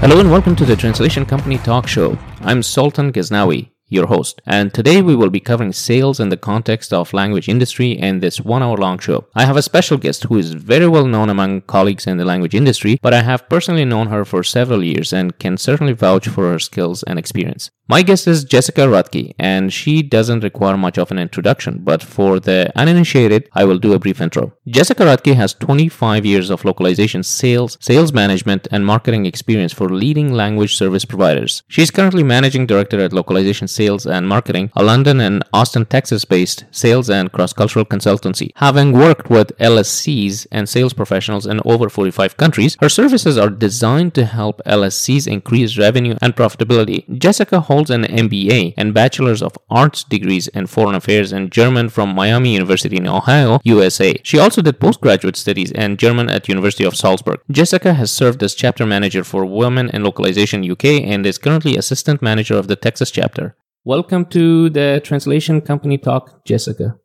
Hello and welcome to the Translation Company Talk Show. I'm Sultan Ghaznawi, your host, and today we will be covering sales in the context of language industry in this one hour long show. I have a special guest who is very well known among colleagues in the language industry, but I have personally known her for several years and can certainly vouch for her skills and experience. My guest is Jessica Rathke, and she doesn't require much of an introduction, but for the uninitiated, I will do a brief intro. Jessica Rathke has 25 years of localization sales, sales management, and marketing experience for leading language service providers. She's currently managing director at Localization Sales and Marketing, a London and Austin, Texas based sales and cross cultural consultancy. Having worked with LSCs and sales professionals in over 45 countries, her services are designed to help LSCs increase revenue and profitability. Jessica holds an MBA and Bachelor's of Arts degrees in Foreign Affairs and German from Miami University in Ohio, USA. She also did postgraduate studies in German at University of Salzburg. Jessica has served as chapter manager for Women in Localization UK and is currently assistant manager of the Texas chapter. Welcome to the Translation Company Talk, Jessica.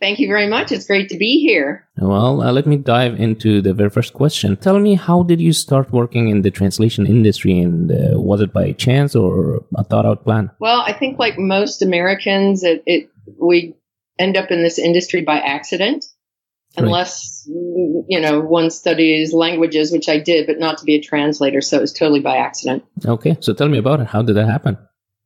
Thank you very much. It's great to be here. Well, uh, let me dive into the very first question. Tell me, how did you start working in the translation industry, and uh, was it by chance or a thought out plan? Well, I think like most Americans, it, it we end up in this industry by accident, Right. unless you know one studies languages, which I did, but not to be a translator. So it was totally by accident. Okay, so tell me about it. How did that happen?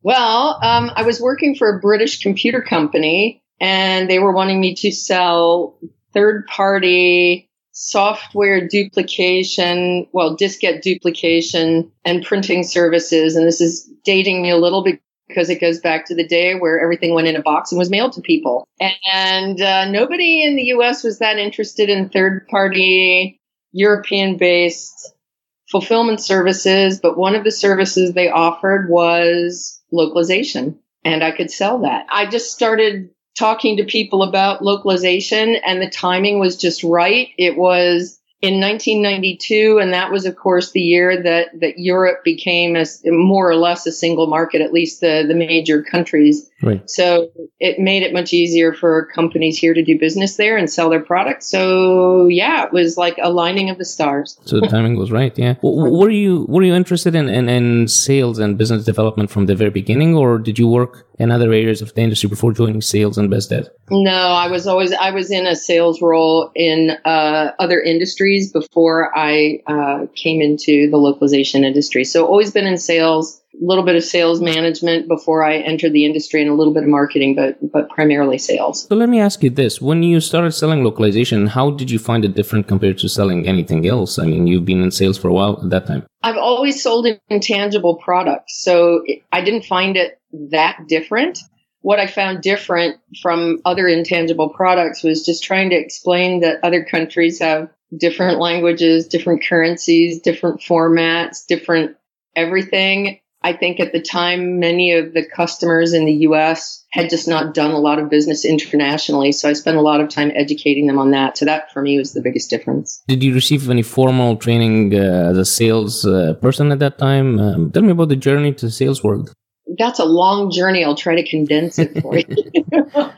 Well, um, I was working for a British computer company, and they were wanting me to sell third party software duplication, well, diskette duplication and printing services. And this is dating me a little bit because it goes back to the day where everything went in a box and was mailed to people. And uh, nobody in the US was that interested in third party, European based fulfillment services. But one of the services they offered was localization, and I could sell that. I just started talking to people about localization, and the timing was just right. It was in 1992, and that was, of course, the year that, that Europe became a, more or less a single market, at least the, the major countries. Right. So it made it much easier for companies here to do business there and sell their products. So yeah, it was like a lining of the stars. So the timing was right. Yeah. Were you were you interested in, in in sales and business development from the very beginning, or did you work in other areas of the industry before joining sales and BizDev? No, I was always I was in a sales role in uh, other industries before I uh, came into the localization industry. So always been in sales, a little bit of sales management before I entered the industry, and a little bit of marketing, but but primarily sales. So let me ask you this: When you started selling localization, how did you find it different compared to selling anything else? I mean, you've been in sales for a while at that time. I've always sold intangible products, so I didn't find it that different. What I found different from other intangible products was just trying to explain that other countries have different languages, different currencies, different formats, different everything. I think at the time, many of the customers in the US had just not done a lot of business internationally. So I spent a lot of time educating them on that. So that for me was the biggest difference. Did you receive any formal training uh, as a sales uh, person at that time? Um, tell me about the journey to the sales world. That's a long journey. I'll try to condense it for you.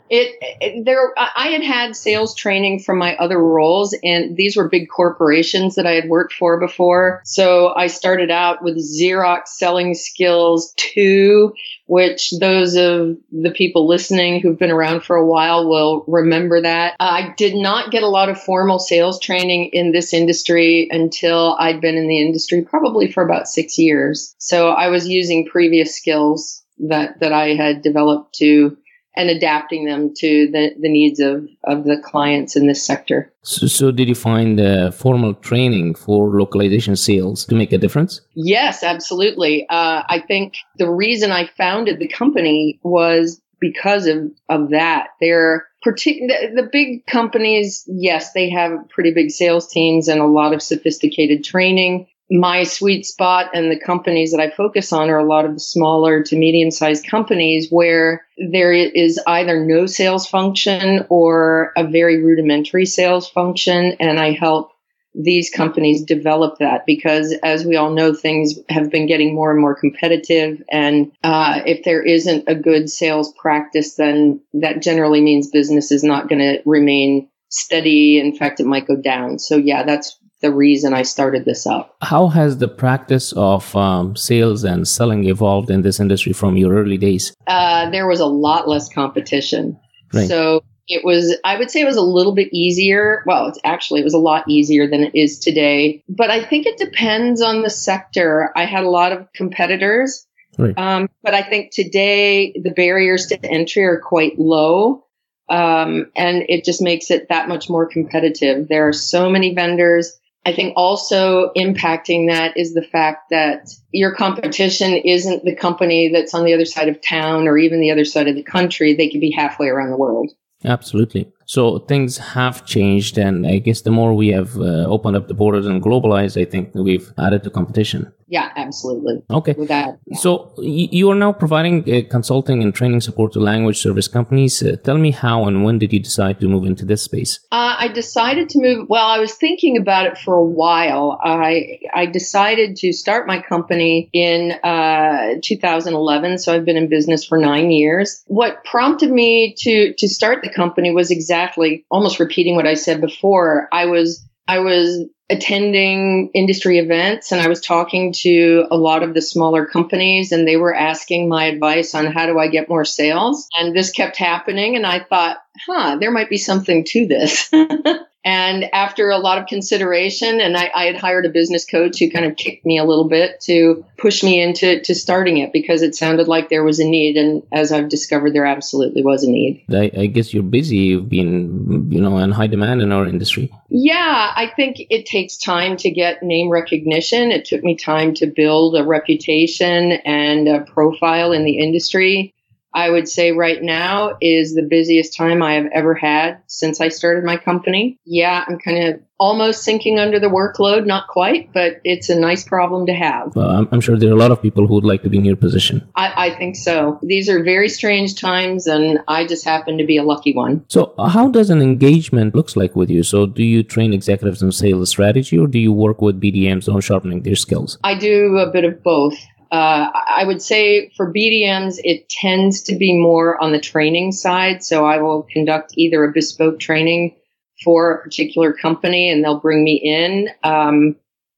it, it there I had had sales training from my other roles and these were big corporations that I had worked for before. So I started out with Xerox selling skills 2 which those of the people listening who've been around for a while will remember that. Uh, I did not get a lot of formal sales training in this industry until I'd been in the industry probably for about 6 years. So I was using previous skills that that I had developed to and adapting them to the, the needs of, of the clients in this sector. So, so did you find uh, formal training for localization sales to make a difference? Yes, absolutely. Uh, I think the reason I founded the company was because of, of that. They're partic- the, the big companies, yes, they have pretty big sales teams and a lot of sophisticated training. My sweet spot and the companies that I focus on are a lot of the smaller to medium sized companies where there is either no sales function or a very rudimentary sales function. And I help these companies develop that because as we all know things have been getting more and more competitive. And uh, if there isn't a good sales practice then that generally means business is not going to remain steady. In fact it might go down. So yeah that's the reason I started this up. How has the practice of um, sales and selling evolved in this industry from your early days? Uh, there was a lot less competition. Right. So it was, I would say it was a little bit easier. Well, it's actually, it was a lot easier than it is today. But I think it depends on the sector. I had a lot of competitors. Right. Um, but I think today the barriers to entry are quite low. Um, and it just makes it that much more competitive. There are so many vendors. I think also impacting that is the fact that your competition isn't the company that's on the other side of town or even the other side of the country. They could be halfway around the world. Absolutely. So things have changed, and I guess the more we have uh, opened up the borders and globalized, I think we've added to competition. Yeah, absolutely. Okay. With that, yeah. so you are now providing uh, consulting and training support to language service companies. Uh, tell me how and when did you decide to move into this space? Uh, I decided to move. Well, I was thinking about it for a while. I I decided to start my company in uh, 2011. So I've been in business for nine years. What prompted me to to start the company was exactly almost repeating what I said before. I was I was attending industry events and I was talking to a lot of the smaller companies and they were asking my advice on how do I get more sales. And this kept happening and I thought, huh, there might be something to this. And after a lot of consideration, and I, I, had hired a business coach who kind of kicked me a little bit to push me into to starting it because it sounded like there was a need. And as I've discovered, there absolutely was a need. I, I guess you're busy. You've been, you know, in high demand in our industry. Yeah, I think it takes time to get name recognition. It took me time to build a reputation and a profile in the industry. I would say right now is the busiest time I have ever had since I started my company. Yeah, I'm kind of almost sinking under the workload, not quite, but it's a nice problem to have. Well, I'm, I'm, sure there are a lot of people who would like to be in your position. I, I, think so. These are very strange times, and I just happen to be a lucky one. So, how does an engagement looks like with you? So, do you train executives on sales strategy, or do you work with BDMs on sharpening their skills? I do a bit of both. Uh, I would say for BDMs, it tends to be more on the training side. So I will conduct either a bespoke training for a particular company and they'll bring me in. Um,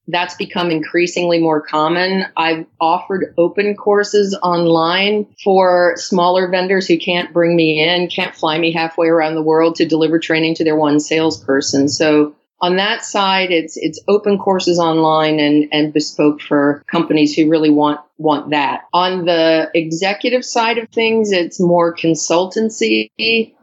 that's become increasingly more common. I've offered open courses online for smaller vendors who can't bring me in, can't fly me halfway around the world to deliver training to their one salesperson. So on that side, it's it's open courses online and and bespoke for companies who really want want that. On the executive side of things, it's more consultancy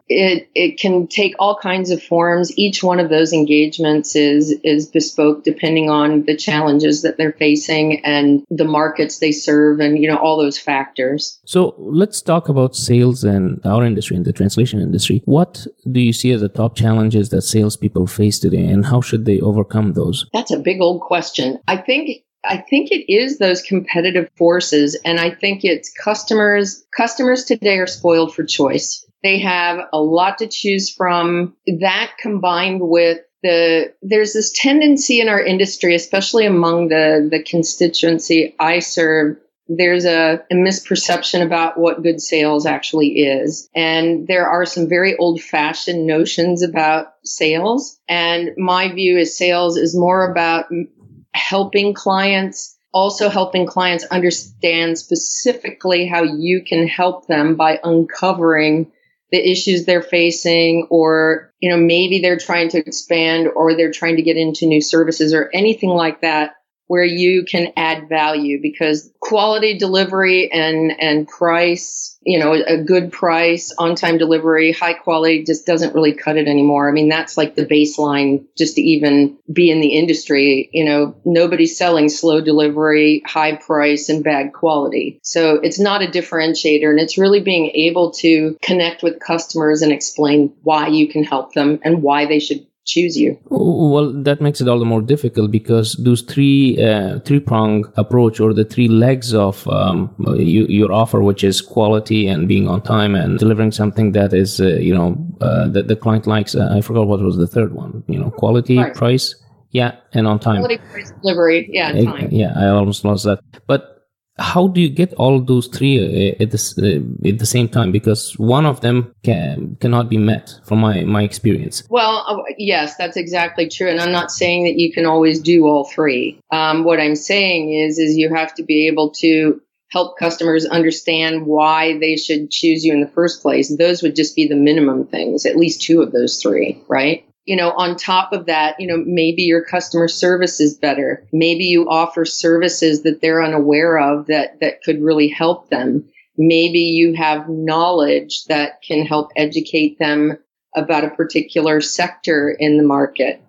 it it can take all kinds of forms. Each one of those engagements is is bespoke depending on the challenges that they're facing and the markets they serve and you know all those factors. So let's talk about sales in our industry, in the translation industry. What do you see as the top challenges that salespeople face today and how should they overcome those? That's a big old question. I think I think it is those competitive forces and I think it's customers customers today are spoiled for choice they have a lot to choose from. That combined with the there's this tendency in our industry, especially among the the constituency I serve, there's a, a, misperception about what good sales actually is. And there are some very old fashioned notions about sales. And my view is sales is more about helping clients also helping clients understand specifically how you can help them by uncovering the issues they're facing or you know maybe they're trying to expand or they're trying to get into new services or anything like that where you can add value because quality delivery and and price you know, a good price, on time delivery, high quality just doesn't really cut it anymore. I mean, that's like the baseline just to even be in the industry. You know, nobody's selling slow delivery, high price, and bad quality. So it's not a differentiator. And it's really being able to connect with customers and explain why you can help them and why they should choose you. Well, that makes it all the more difficult because those three uh, three prong approach or the three legs of um, you, your offer, which is quality and being on time and delivering something that is uh, you know uh, that the client likes. Uh, I forgot what was the third one. You know, quality, right. price, yeah, and on time. Quality, price, delivery, yeah, time. Yeah, I almost lost that, but how do you get all those three uh, at the, uh, at the same time? Because one of them can, cannot be met from my, my experience. Well uh, yes that's exactly true and i'm not saying that you can always do all three. Um, what i'm saying is is you have to be able to help customers understand why they should choose you in the first place. Those would just be the minimum things at least two of those three right you know, on top of that, you know, maybe your customer service is better. Maybe you offer services that they're unaware of that, that could really help them. Maybe you have knowledge that can help educate them about a particular sector in the market.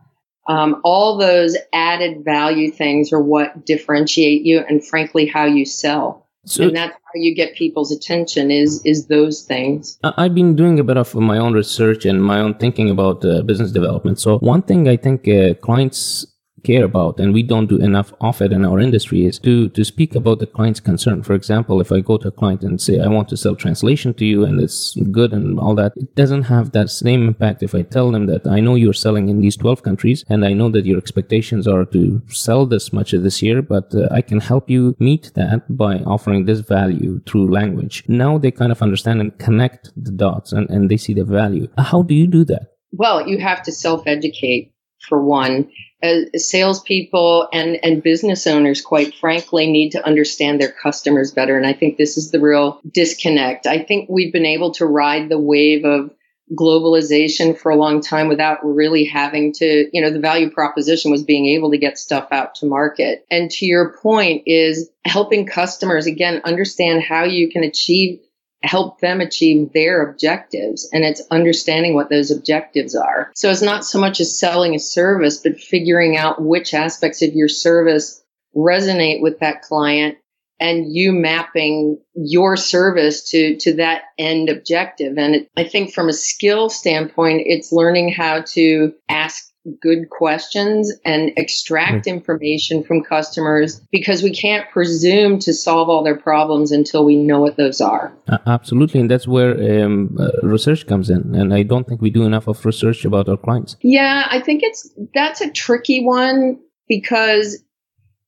Um, all those added value things are what differentiate you and frankly how you sell. So, and that's how you get people's attention is is those things. I've been doing a bit of my own research and my own thinking about uh, business development. So one thing I think uh, clients care about and we don't do enough of it in our industry is to to speak about the client's concern. For example if i go to a client and say i want to sell translation to you and it's good and all that it doesn't have that same impact if i tell them that i know you're selling in these 12 countries and i know that your expectations are to sell this much this year but uh, i can help you meet that by offering this value through language. Now they kind of understand and connect the dots and, and they see the value. How do you do that? Well you have to self-educate for one uh, salespeople and, and business owners, quite frankly, need to understand their customers better. And I think this is the real disconnect. I think we've been able to ride the wave of globalization for a long time without really having to, you know, the value proposition was being able to get stuff out to market. And to your point is helping customers again understand how you can achieve help them achieve their objectives and it's understanding what those objectives are. So it's not so much as selling a service, but figuring out which aspects of your service resonate with that client and you mapping your service to to that end objective and it, i think from a skill standpoint it's learning how to ask good questions and extract mm-hmm. information from customers because we can't presume to solve all their problems until we know what those are. Uh, absolutely. And that's where um, uh, research comes in. And I don't think we do enough of research about our clients. Yeah, I think it's that's a tricky one because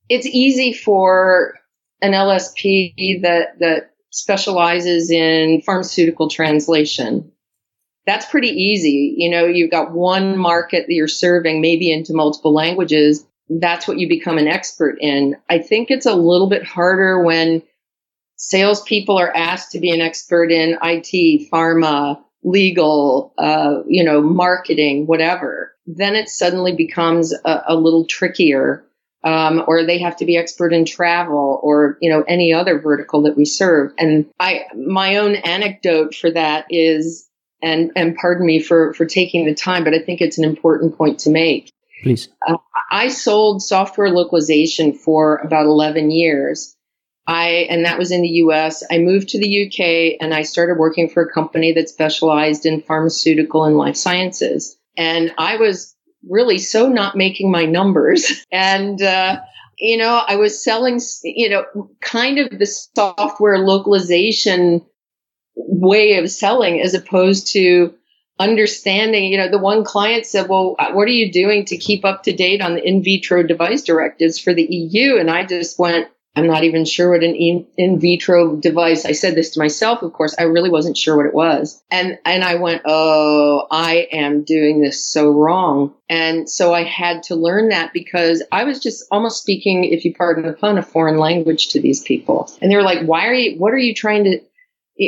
it's easy for an LSP that, that specializes in pharmaceutical translation that's pretty easy. You know, you've got one market that you're serving, maybe into multiple languages. That's what you become an expert in. I think it's a little bit harder when salespeople are asked to be an expert in IT, pharma, legal, uh, you know, marketing, whatever. Then it suddenly becomes a, a little trickier. Um, or they have to be expert in travel or you know any other vertical that we serve and i my own anecdote for that is and and pardon me for for taking the time, but I think it's an important point to make. Please. Uh, I sold software localization for about 11 years. I and that was in the US. I moved to the UK and I started working for a company that specialized in pharmaceutical and life sciences. And I was really so not making my numbers and uh, you know, I was selling, you know, kind of the software localization way of selling as opposed to understanding you know the one client said well what are you doing to keep up to date on the in vitro device directives for the eu and i just went i'm not even sure what an in, vitro device. I said this to myself of course i really wasn't sure what it was. And and i went oh i am doing this so wrong. And so i had to learn that because i was just almost speaking if you pardon the pun a foreign language to these people. And they were like why are you what are you trying to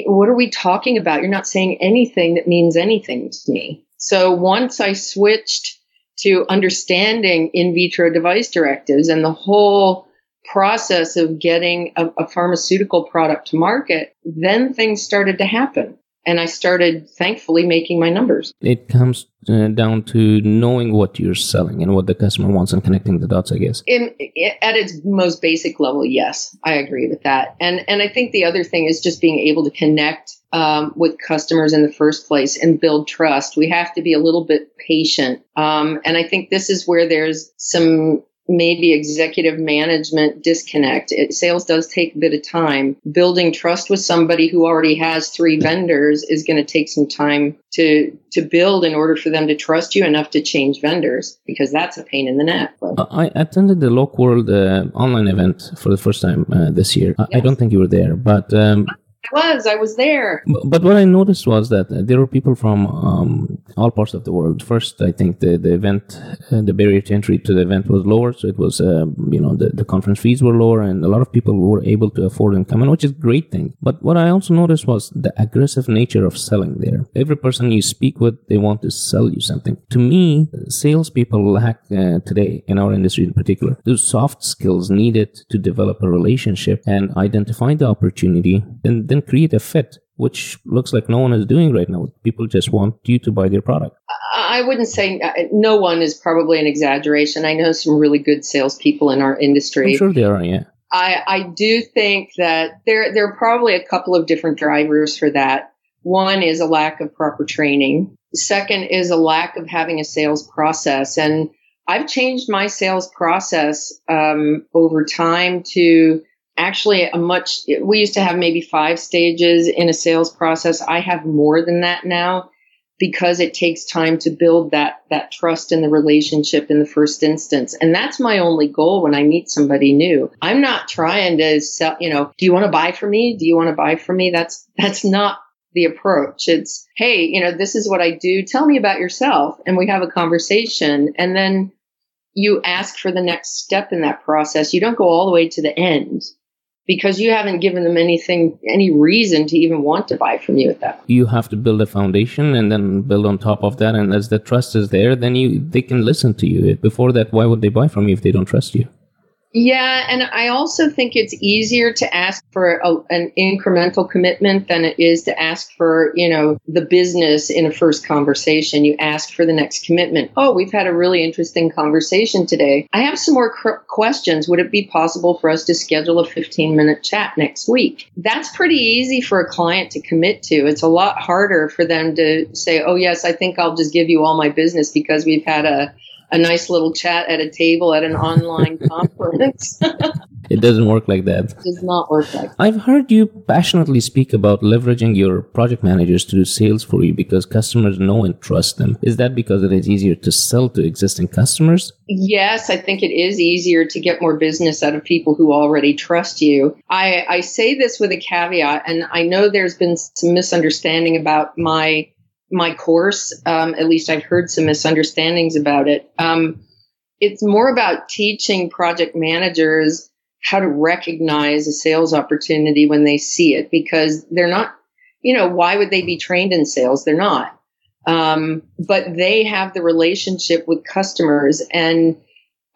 what are we talking about? You're not saying anything that means anything to me. So once I switched to understanding in vitro device directives and the whole process of getting a, a, pharmaceutical product to market, then things started to happen. And I started thankfully making my numbers. It comes uh, down to knowing what you're selling and what the customer wants and connecting the dots, I guess. In, at its most basic level, yes, I agree with that. And and I think the other thing is just being able to connect um, with customers in the first place and build trust. We have to be a little bit patient. Um, and I think this is where there's some maybe executive management disconnect. It, sales does take a bit of time. Building trust with somebody who already has three vendors is going to take some time to to build in order for them to trust you enough to change vendors because that's a pain in the neck. I attended the LocWorld uh, online event for the first time uh, this year. Yes. I don't think you were there, but um, I was. I was there. But what I noticed was that there were people from um, all parts of the world. First, I think the the event, uh, the barrier to entry to the event was lower, so it was uh, you know the, the conference fees were lower, and a lot of people were able to afford and come in, which is a great thing. But what I also noticed was the aggressive nature of selling there. Every person you speak with, they want to sell you something. To me, salespeople lack uh, today in our industry in particular those soft skills needed to develop a relationship and identify the opportunity and then create a fit, which looks like no one is doing right now. People just want you to buy their product. I wouldn't say uh, no one is probably an exaggeration. I know some really good salespeople in our industry. I'm sure there are, yeah. I, I do think that there there are probably a couple of different drivers for that. One is a lack of proper training. Second is a lack of having a sales process. And I've changed my sales process um, over time to actually a much we used to have maybe five stages in a sales process. I have more than that now because it takes time to build that that trust in the relationship in the first instance. And that's my only goal when i meet somebody new. I'm not trying to sell you know do you want to buy from me? Do you want to buy from me? That's that's not the approach. It's hey you know this is what i do. Tell me about yourself. And we have a conversation. And then you ask for the next step in that process. You don't go all the way to the end because you haven't given them anything, any reason to even want to buy from you at that. You have to build a foundation and then build on top of that. And as the trust is there, then you they can listen to you. Before that, why would they buy from you if they don't trust you? Yeah, and I also think it's easier to ask for a, an incremental commitment than it is to ask for, you know, the business in a first conversation. You ask for the next commitment. Oh, we've had a really interesting conversation today. I have some more cr- questions. Would it be possible for us to schedule a 15 minute chat next week? That's pretty easy for a client to commit to. It's a lot harder for them to say, oh, yes, I think I'll just give you all my business because we've had a a nice little chat at a table at an online conference. it doesn't work like that. It does not work like that. I've heard you passionately speak about leveraging your project managers to do sales for you because customers know and trust them. Is that because it is easier to sell to existing customers? Yes, I think it is easier to get more business out of people who already trust you. I, I say this with a caveat, and I know there's been some misunderstanding about my my course, um, at least I've heard some misunderstandings about it. Um, it's more about teaching project managers how to recognize a sales opportunity when they see it because they're not, you know, why would they be trained in sales? They're not. Um, but they have the relationship with customers and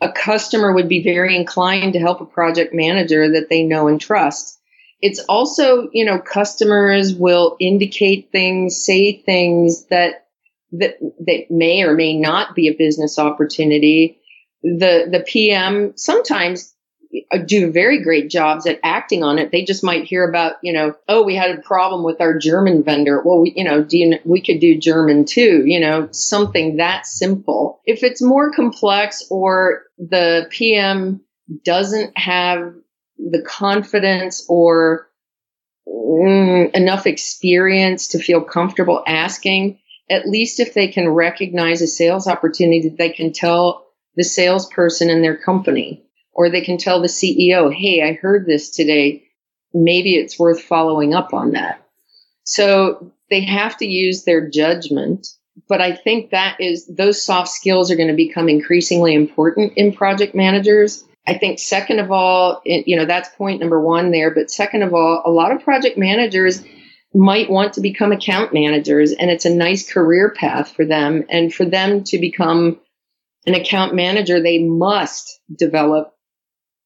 a customer would be very inclined to help a project manager that they know and trust. It's also, you know, customers will indicate things, say things that that that may or may not be a business opportunity. The the PM sometimes uh, do very great jobs at acting on it. They just might hear about, you know, oh, we had a problem with our German vendor. Well, we, you know, do you, we could do German too, you know, something that simple. If it's more complex or the PM doesn't have the confidence or mm, enough experience to feel comfortable asking, at least if they can recognize a sales opportunity, that they can tell the salesperson in their company or they can tell the CEO, hey, I heard this today. Maybe it's worth following up on that. So they have to use their judgment. But I think that is those soft skills are going to become increasingly important in project managers I think second of all, it, you know, that's point number one there. But second of all, a lot of project managers might want to become account managers and it's a nice career path for them. And for them to become an account manager, they must develop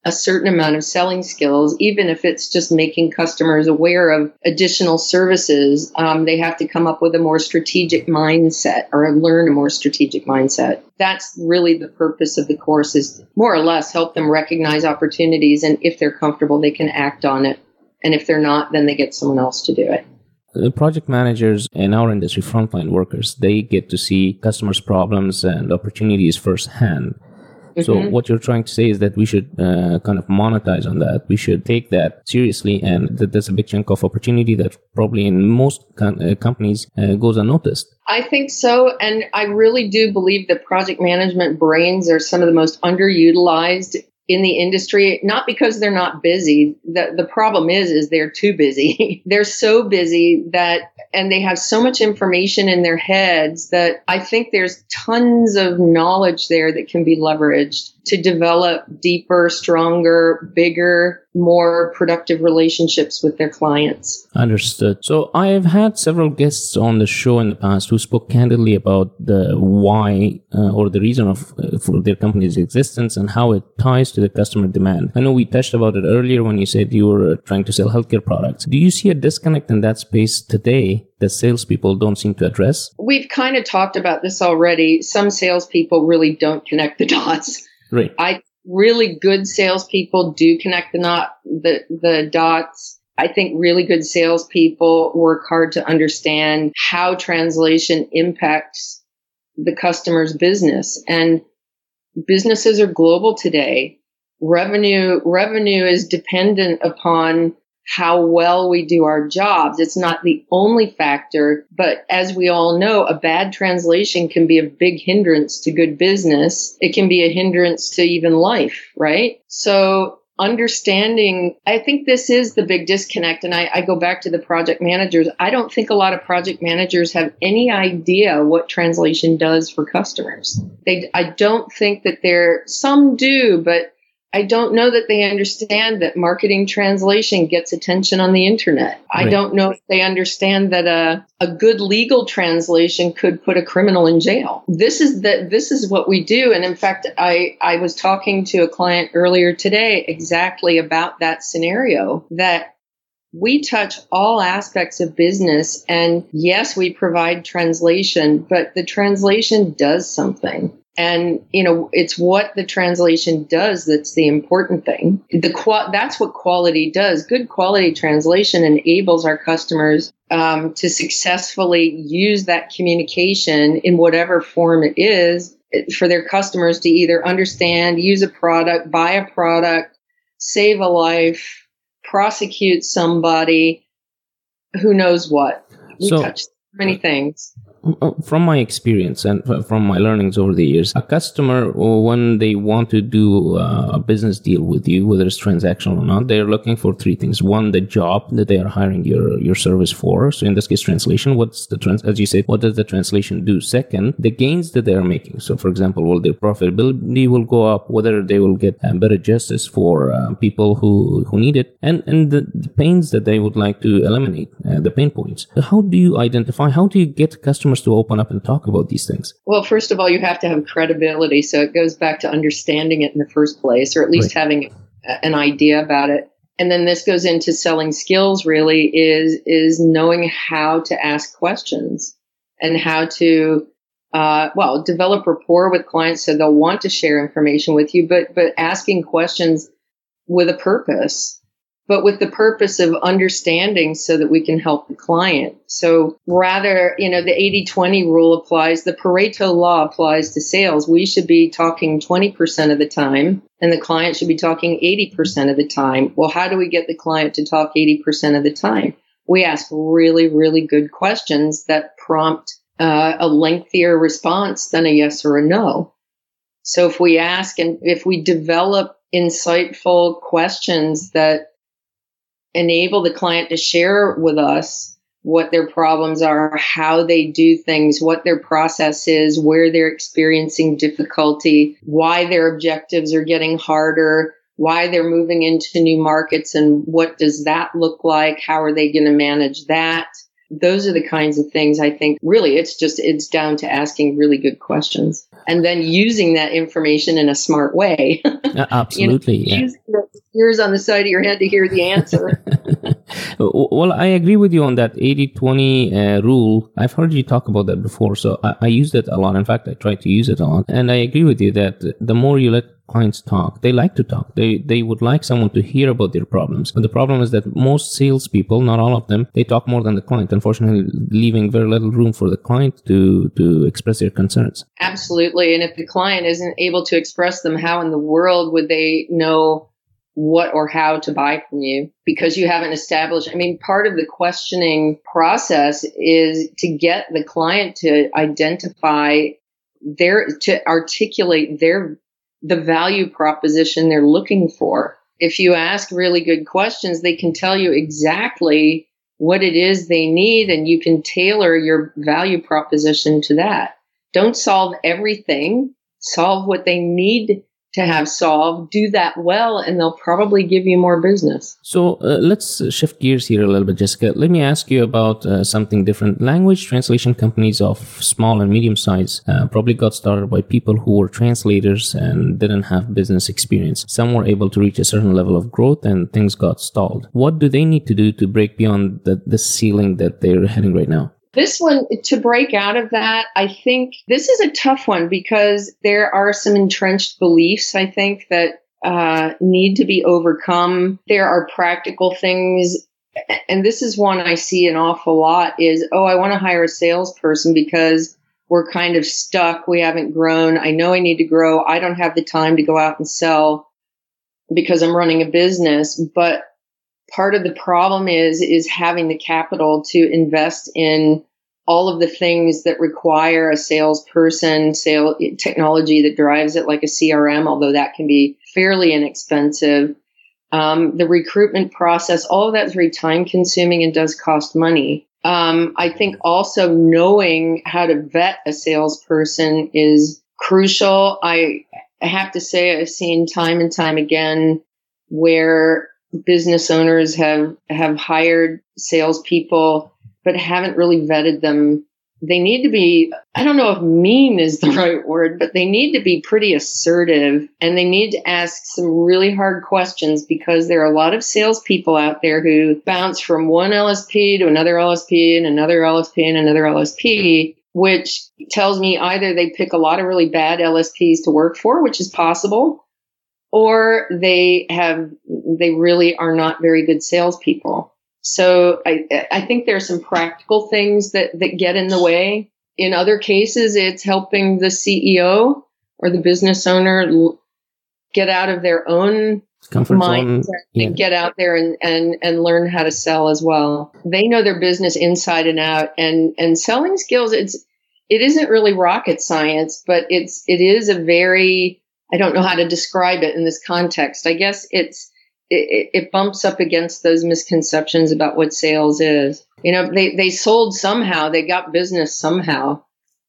a certain amount of selling skills, even if it's just making customers aware of additional services. Um, they have to come up with a more strategic mindset or learn a more strategic mindset. That's really the purpose of the course is more or less help them recognize opportunities. And if they're comfortable, they can act on it. And if they're not, then they get someone else to do it. The project managers in our industry, frontline workers, they get to see customers' problems and opportunities firsthand. Mm-hmm. So what you're trying to say is that we should uh, kind of monetize on that. We should take that seriously, and that there's a big chunk of opportunity that probably in most com- uh, companies uh, goes unnoticed. I think so, and I really do believe that project management brains are some of the most underutilized in the industry not because they're not busy the the problem is is they're too busy they're so busy that and they have so much information in their heads that i think there's tons of knowledge there that can be leveraged to develop deeper, stronger, bigger, more productive relationships with their clients. Understood. So I've had several guests on the show in the past who spoke candidly about the why uh, or the reason of uh, for their company's existence and how it ties to the customer demand. I know we touched about it earlier when you said you were uh, trying to sell healthcare products. Do you see a disconnect in that space today that salespeople don't seem to address? We've kind of talked about this already. Some salespeople really don't connect the dots. Right. I really good salespeople do connect the not the the dots. I think really good salespeople work hard to understand how translation impacts the customer's business. And businesses are global today. Revenue revenue is dependent upon how well we do our jobs. It's not the only factor, but as we all know, a bad translation can be a big hindrance to good business. It can be a hindrance to even life, right? So understanding, I think this is the big disconnect. And I, I, go back to the project managers. I don't think a lot of project managers have any idea what translation does for customers. They, I don't think that they're, some do, but I don't know that they understand that marketing translation gets attention on the internet. Right. I don't know if they understand that a, a good legal translation could put a criminal in jail. This is that this is what we do. And in fact, I, I was talking to a client earlier today exactly about that scenario that we touch all aspects of business. And yes, we provide translation, but the translation does something. And, you know, it's what the translation does that's the important thing. The qual- that's what quality does. Good quality translation enables our customers um, to successfully use that communication in whatever form it is for their customers to either understand, use a product, buy a product, save a life, prosecute somebody, who knows what. We so, touch many things. Uh, from my experience and from my learnings over the years, a customer, when they want to do uh, a business deal with you, whether it's transactional or not, they're looking for three things. One, the job that they are hiring your, your service for. So in this case, translation. What's the trans, as you said, what does the translation do? Second, the gains that they are making. So for example, will their profitability will go up, whether they will get better justice for uh, people who, who need it, and, and the, the pains that they would like to eliminate, uh, the pain points. How do you identify, how do you get customers customers to open up and talk about these things? Well, first of all, you have to have credibility. So it goes back to understanding it in the first place, or at least right. having an idea about it. And then this goes into selling skills really is is knowing how to ask questions and how to uh, well develop rapport with clients so they'll want to share information with you, but but asking questions with a purpose but with the purpose of understanding so that we can help the client. So rather, you know, the 80 20 rule applies, the Pareto law applies to sales. We should be talking 20% of the time, and the client should be talking 80% of the time. Well, how do we get the client to talk 80% of the time? We ask really, really good questions that prompt uh, a lengthier response than a yes or a no. So if we ask and if we develop insightful questions that enable the client to share with us what their problems are, how they do things, what their process is, where they're experiencing difficulty, why their objectives are getting harder, why they're moving into new markets and what does that look like? How are they going to manage that? those are the kinds of things I think really it's just it's down to asking really good questions and then using that information in a smart way. Uh, absolutely. you know, yeah. Ears on the side of your head to hear the answer. well, I agree with you on that 80 20 uh, rule. I've heard you talk about that before, so I, I use it a lot. In fact, I try to use it a lot. And I agree with you that the more you let clients talk. They like to talk. They they would like someone to hear about their problems. But the problem is that most salespeople, not all of them, they talk more than the client. Unfortunately, leaving very little room for the client to to express their concerns. Absolutely. And if the client isn't able to express them, how in the world would they know what or how to buy from you because you haven't established. I mean, part of the questioning process is to get the client to identify their, to articulate their the value proposition they're looking for. If you ask really good questions, they can tell you exactly what it is they need and you can tailor your value proposition to that. Don't solve everything. Solve what they need to have solved, do that well, and they'll probably give you more business. So uh, let's shift gears here a little bit, Jessica. Let me ask you about uh, something different. Language translation companies of small and medium size uh, probably got started by people who were translators and didn't have business experience. Some were able to reach a certain level of growth and things got stalled. What do they need to do to break beyond the, the ceiling that they're heading right now? This one, to break out of that, I think this is a tough one because there are some entrenched beliefs, I think, that uh, need to be overcome. There are practical things. And this is one I see an awful lot is, oh, I want to hire a salesperson because we're kind of stuck. We haven't grown. I know I need to grow. I don't have the time to go out and sell because I'm running a business. But part of the problem is is having the capital to invest in all of the things that require a salesperson, sale technology that drives it like a CRM, although that can be fairly inexpensive. Um, the recruitment process, all of that's very time consuming and does cost money. Um, I think also knowing how to vet a salesperson is crucial. I, I have to say I've seen time and time again where business owners have have hired salespeople but haven't really vetted them. They need to be, I don't know if mean is the right word, but they need to be pretty assertive and they need to ask some really hard questions because there are a lot of salespeople out there who bounce from one LSP to another LSP and another LSP and another LSP which tells me either they pick a lot of really bad LSPs to work for, which is possible, or they have they really are not very good salespeople. So I I think there are some practical things that that get in the way. In other cases, it's helping the CEO or the business owner get out of their own Comfort mindset yeah. and get out there and, and, and learn how to sell as well. They know their business inside and out and, and selling skills. It's, it isn't really rocket science, but it's, it is a very I don't know how to describe it in this context. I guess it's it, it, bumps up against those misconceptions about what sales is. You know, they they sold somehow, they got business somehow,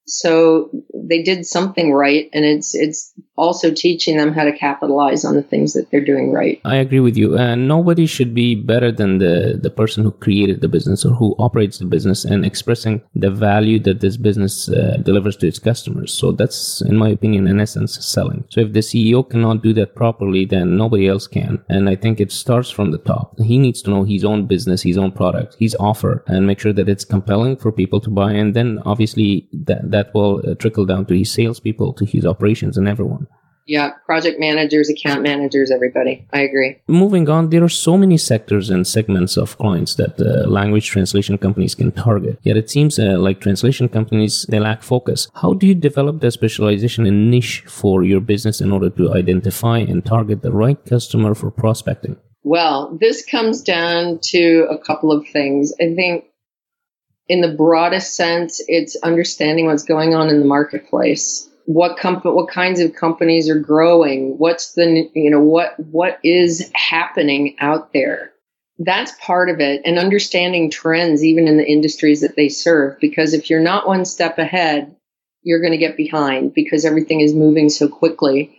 so they did something right and it's it's also teaching them how to capitalize on the things that they're doing right. I agree with you. And nobody should be better than the the person who created the business or who operates the business and expressing the value that this business uh, delivers to its customers. So that's in my opinion in essence selling. So if the ceo cannot do that properly then nobody else can. And i think it starts from the top. He needs to know his own business his own product his offer and make sure that it's compelling for people to buy. And then obviously that that will uh, trickle down to his salespeople, to his operations, and everyone. Yeah, project managers, account managers, everybody. I agree. Moving on, there are so many sectors and segments of clients that uh, language translation companies can target. Yet it seems uh, like translation companies they lack focus. How do you develop the specialization and niche for your business in order to identify and target the right customer for prospecting? Well, this comes down to a couple of things. I think in the broadest sense, it's understanding what's going on in the marketplace. What comp- what kinds of companies are growing? What's the you know what what is happening out there? That's part of it, and understanding trends even in the industries that they serve. Because if you're not one step ahead, you're going to get behind because everything is moving so quickly.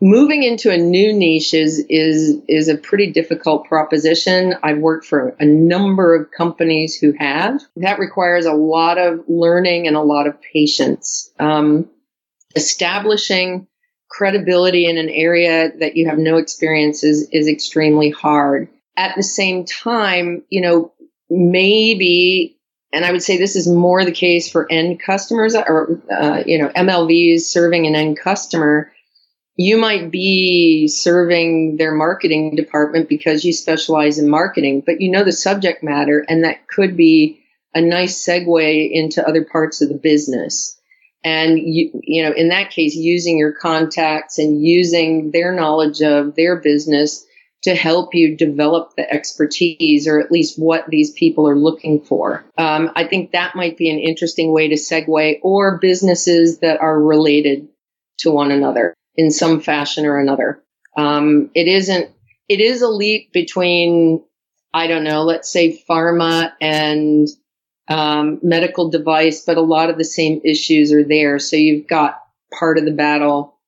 moving into a new niche is is is a pretty difficult proposition. I've worked for a number of companies who have. That requires a lot of learning and a lot of patience. Um, establishing credibility in an area that you have no experience is, is extremely hard. At the same time, you know, maybe and I would say this is more the case for end customers or uh, you know MLVs serving an end customer you might be serving their marketing department because you specialize in marketing, but you know the subject matter, and that could be a nice segue into other parts of the business. And you, you know, in that case, using your contacts and using their knowledge of their business to help you develop the expertise or at least what these people are looking for. Um, I think that might be an interesting way to segue or businesses that are related to one another in some fashion or another. Um, it isn't, it is a leap between, I don't know, let's say pharma and um, medical device, but a lot of the same issues are there. So you've got part of the battle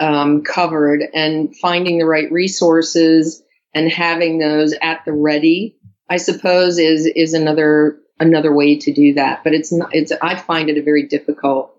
um, covered and finding the right resources and having those at the ready, I suppose, is is another another way to do that. But it's not. It's I find it a very difficult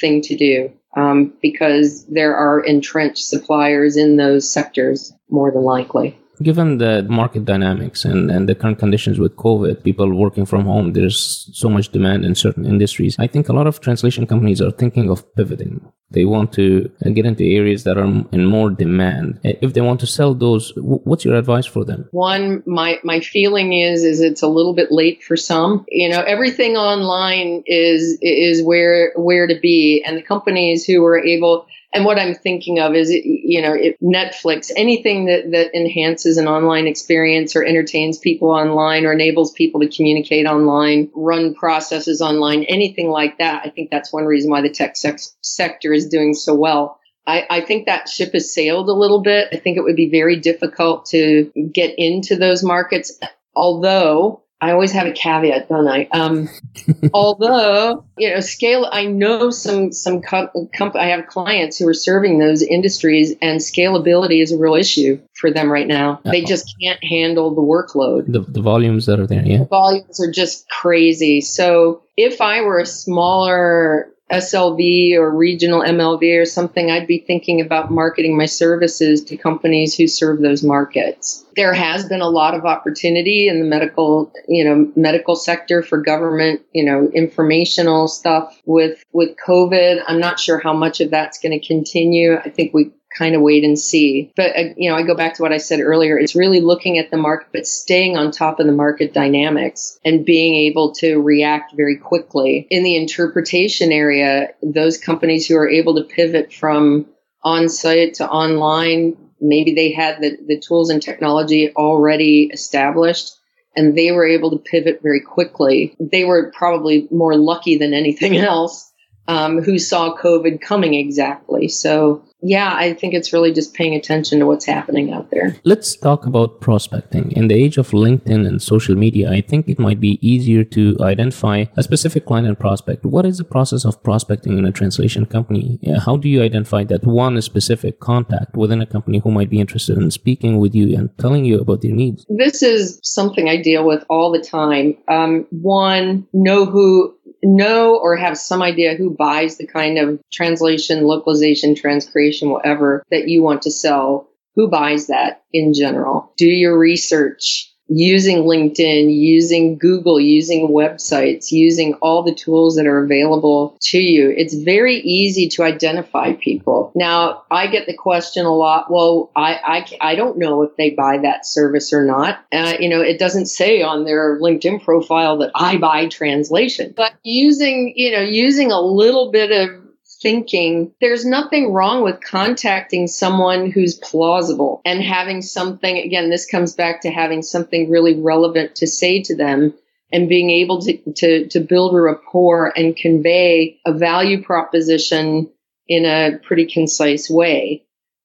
thing to do um, because there are entrenched suppliers in those sectors more than likely. Given the market dynamics and, and the current conditions with COVID, people working from home, there's so much demand in certain industries. I think a lot of translation companies are thinking of pivoting. They want to uh, get into areas that are in more demand. If they want to sell those, what's your advice for them? One, my, my feeling is, is it's a little bit late for some. You know, everything online is, is where, where to be. And the companies who are able, and what I'm thinking of is, you know, Netflix, anything that, that enhances an online experience or entertains people online or enables people to communicate online, run processes online, anything like that. I think that's one reason why the tech sex- sector is doing so well. I, I, think that ship has sailed a little bit. I think it would be very difficult to get into those markets, although I always have a caveat, don't I? Um, although you know, scale. I know some some com- com- I have clients who are serving those industries, and scalability is a real issue for them right now. Uh-oh. They just can't handle the workload. The, the volumes that are there, yeah. The volumes are just crazy. So if I were a smaller SLV or regional MLV or something, I'd be thinking about marketing my services to companies who serve those markets. There has been a lot of opportunity in the medical, you know, medical sector for government, you know, informational stuff with with COVID. I'm not sure how much of that's going to continue. I think we kind of wait and see. But, uh, you know, I go back to what I said earlier. It's really looking at the market, but staying on top of the market dynamics and being able to react very quickly. In the interpretation area, those companies who are able to pivot from on site to online, maybe they had the, the tools and technology already established and they were able to pivot very quickly. They were probably more lucky than anything else um, who saw COVID coming exactly. So, yeah, I think it's really just paying attention to what's happening out there. Let's talk about prospecting. In the age of LinkedIn and social media, I think it might be easier to identify a specific client and prospect. What is the process of prospecting in a translation company? How do you identify that one specific contact within a company who might be interested in speaking with you and telling you about their needs? This is something I deal with all the time. Um, one, know who know or have some idea who buys the kind of translation, localization, transcreation, whatever that you want to sell. Who buys that in general? Do your research using LinkedIn, using Google, using websites, using all the tools that are available to you. It's very easy to identify people. Now, I get the question a lot. Well, I, I, I don't know if they buy that service or not. Uh, you know, it doesn't say on their LinkedIn profile that I buy translation, but using, you know, using a little bit of thinking there's nothing wrong with contacting someone who's plausible and having something, again, this comes back to having something really relevant to say to them and being able to, to, to build a rapport and convey a value proposition in a pretty concise way.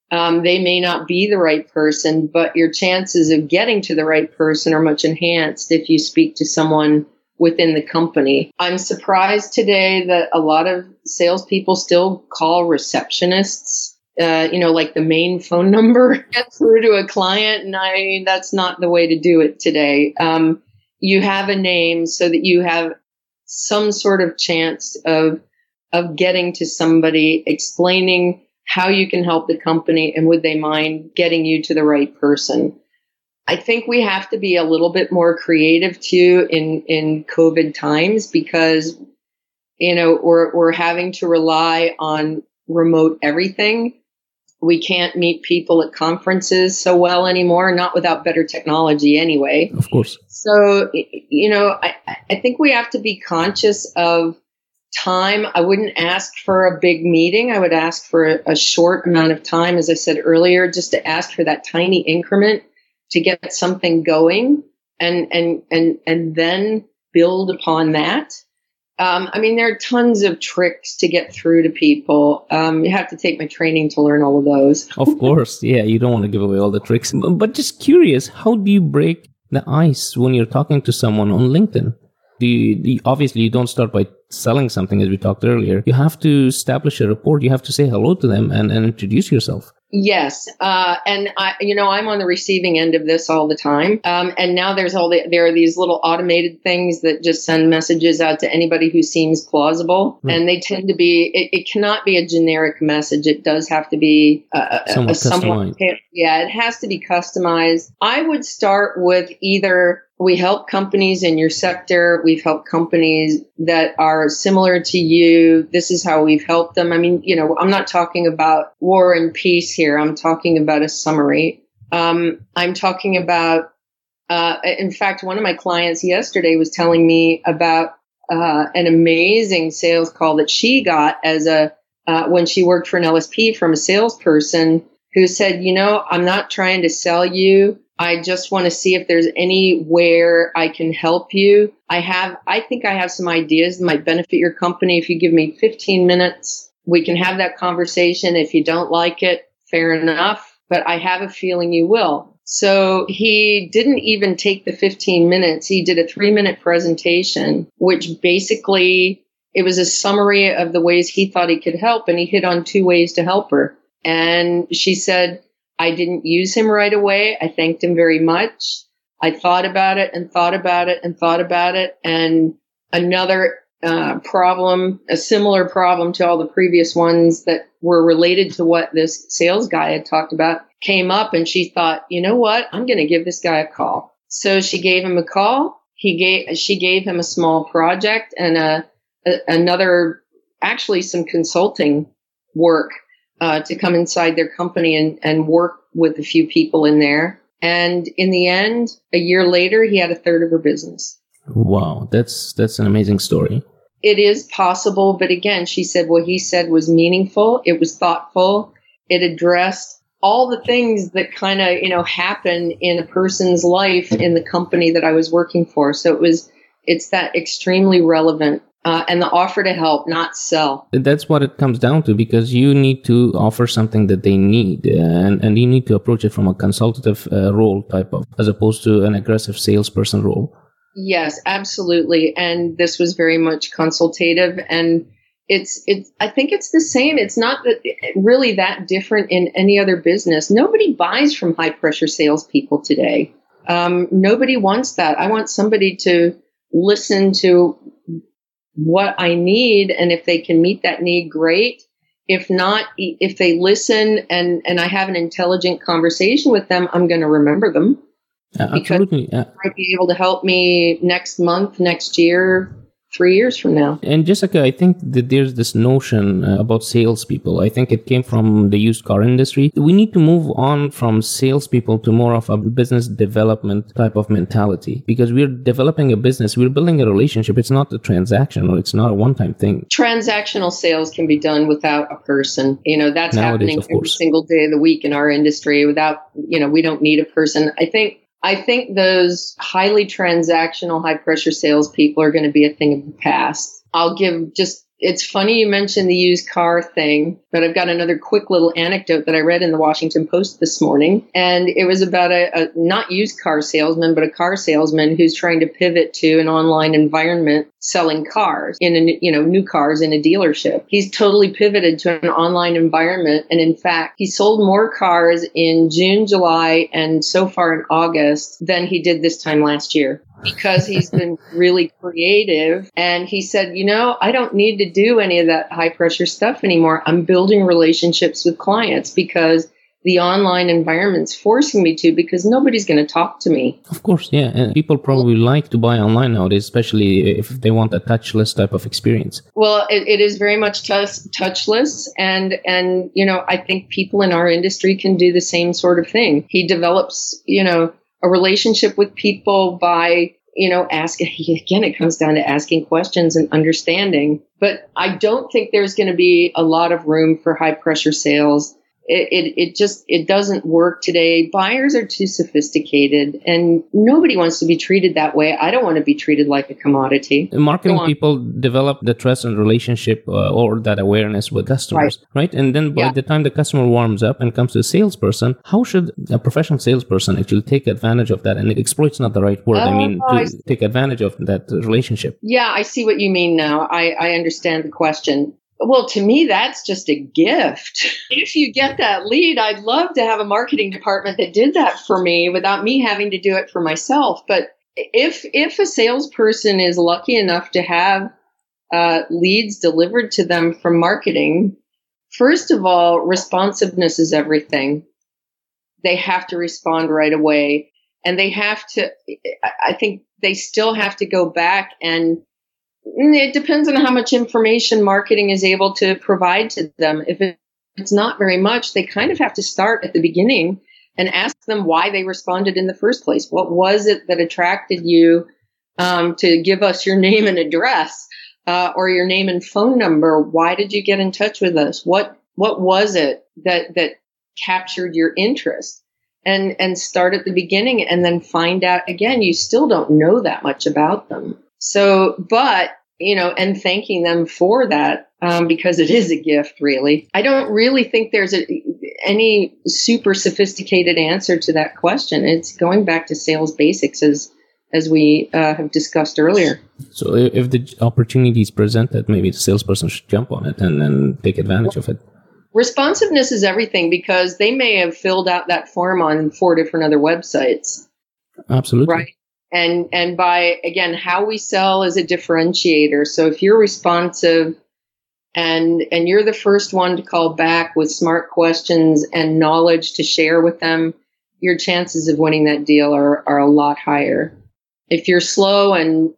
Um, they may not be the right person, but your chances of getting to the right person are much enhanced if you speak to someone within the company. I'm surprised today that a lot of salespeople still call receptionists uh, you know, like the main phone number through to a client. And I, that's not the way to do it today. Um, you have a name so that you have some sort of chance of, of getting to somebody explaining how you can help the company and would they mind getting you to the right person. I think we have to be a little bit more creative too in, in COVID times because, you know, we're, we're having to rely on remote everything. We can't meet people at conferences so well anymore, not without better technology anyway. Of course. So, you know, I, I think we have to be conscious of time. I wouldn't ask for a big meeting. I would ask for a, a short amount of time, as I said earlier, just to ask for that tiny increment to get something going and and and and then build upon that. Um, I mean, there are tons of tricks to get through to people. Um, you have to take my training to learn all of those. of course, yeah, you don't want to give away all the tricks. But just curious, how do you break the ice when you're talking to someone on LinkedIn? Obviously you don't start by selling something as we talked earlier. You have to establish a rapport. You have to say hello to them and, and introduce yourself. Yes, uh, and I, you know, I'm on the receiving end of this all the time. Um, and now there's all the there are these little automated things that just send messages out to anybody who seems plausible, right. and they tend to be. It, it, cannot be a generic message. It does have to be a, somewhat, a, somewhat yeah, it has to be customized. I would start with either we help companies in your sector. We've helped companies that are similar to you. This is how we've helped them. I mean, you know, I'm not talking about war and peace here. I'm talking about a summary. Um, I'm talking about, uh, in fact, one of my clients yesterday was telling me about uh, an amazing sales call that she got as a uh, when she worked for an LSP from a salesperson who said, "You know, I'm not trying to sell you." I just want to see if there's anywhere I can help you. I have, I think I have some ideas that might benefit your company. If you give me 15 minutes, we can have that conversation. If you don't like it, fair enough, but I have a feeling you will. So he didn't even take the 15 minutes. He did a three minute presentation, which basically it was a summary of the ways he thought he could help. And he hit on two ways to help her. And she said, I didn't use him right away. I thanked him very much. I thought about it and thought about it and thought about it. And another uh, problem, a similar problem to all the previous ones that were related to what this sales guy had talked about, came up and she thought, you know what? I'm going to give this guy a call. So she gave him a call. He gave, she gave him a small project and a, a another, actually some consulting work uh, to come inside their company and, and work with a few people in there. And in the end, a year later, he had a third of her business. Wow, that's that's an amazing story. It is possible, but again, she said what he said was meaningful. It was thoughtful. It addressed all the things that kind of you know happen in a person's life in the company that I was working for. So it was it's that extremely relevant uh, and the offer to help, not sell. That's what it comes down to because you need to offer something that they need, and, and you need to approach it from a consultative uh, role type of, as opposed to an aggressive salesperson role. Yes, absolutely. And this was very much consultative, and it's it's. I think it's the same. It's not that really that different in any other business. Nobody buys from high pressure salespeople today. Um, nobody wants that. I want somebody to listen to what I need. And if they can meet that need, great. If not, if they listen and, and I have an intelligent conversation with them, I'm going to remember them. Absolutely. Uh, might be able to help me next month, next year, three years from now. And Jessica, I think that there's this notion uh, about salespeople. I think it came from the used car industry. We need to move on from salespeople to more of a business development type of mentality because we're developing a business, we're building a relationship. It's not a transaction or it's not a one time thing. Transactional sales can be done without a person. You know, that's Nowadays, happening every single day of the week in our industry without, you know, we don't need a person. I think I think those highly transactional, high pressure salespeople are going to be a thing of the past. I'll give just it's funny you mentioned the used car thing, but I've got another quick little anecdote that I read in the Washington Post this morning. And it was about a, a not used car salesman, but a car salesman who's trying to pivot to an online environment selling cars in a, you know, new cars in a dealership. He's totally pivoted to an online environment. And in fact, he sold more cars in June, July, and so far in August than he did this time last year because he's been really creative. And he said, you know, I don't need to do any of that high pressure stuff anymore. I'm building relationships with clients because the online environment's forcing me to because nobody's going to talk to me. Of course, yeah. And people probably like to buy online nowadays, especially if they want a touchless type of experience. Well, it, it is very much touch, touchless. And, and, you know, I think people in our industry can do the same sort of thing. He develops, you know, a relationship with people by you know asking again it comes down to asking questions and understanding. But i don't think there's going to be a lot of room for high pressure sales it, it, it just it doesn't work today. Buyers are too sophisticated and nobody wants to be treated that way. I don't want to be treated like a commodity. Marketing people develop the trust and relationship uh, or that awareness with customers right, right? and then by yeah. the time the customer warms up and comes to a salesperson how should a professional salesperson actually take advantage of that? And exploit's not the right word. I mean oh, to I take advantage of that relationship. Yeah i see what you mean now. I, I understand the question well, to me, that's just a gift. If you get that lead, I'd love to have a marketing department that did that for me without me having to do it for myself. But if if a salesperson is lucky enough to have uh, leads delivered to them from marketing, first of all, responsiveness is everything. They have to respond right away, and they have to. I think they still have to go back and it depends on how much information marketing is able to provide to them. If it's not very much, they kind of have to start at the beginning and ask them why they responded in the first place. What was it that attracted you um, to give us your name and address uh, or your name and phone number? Why did you get in touch with us? What what was it that that captured your interest? And and start at the beginning and then find out again. You still don't know that much about them. So, but you know, and thanking them for that um, because it is a gift, really. I don't really think there's a, any super sophisticated answer to that question. It's going back to sales basics as as we uh, have discussed earlier. So, if the opportunity is presented, maybe the salesperson should jump on it and then take advantage of it. Responsiveness is everything because they may have filled out that form on four different other websites. Absolutely. Right and and by again how we sell is a differentiator. So if you're responsive and and you're the first one to call back with smart questions and knowledge to share with them your chances of winning that deal are are a lot higher. If you're slow and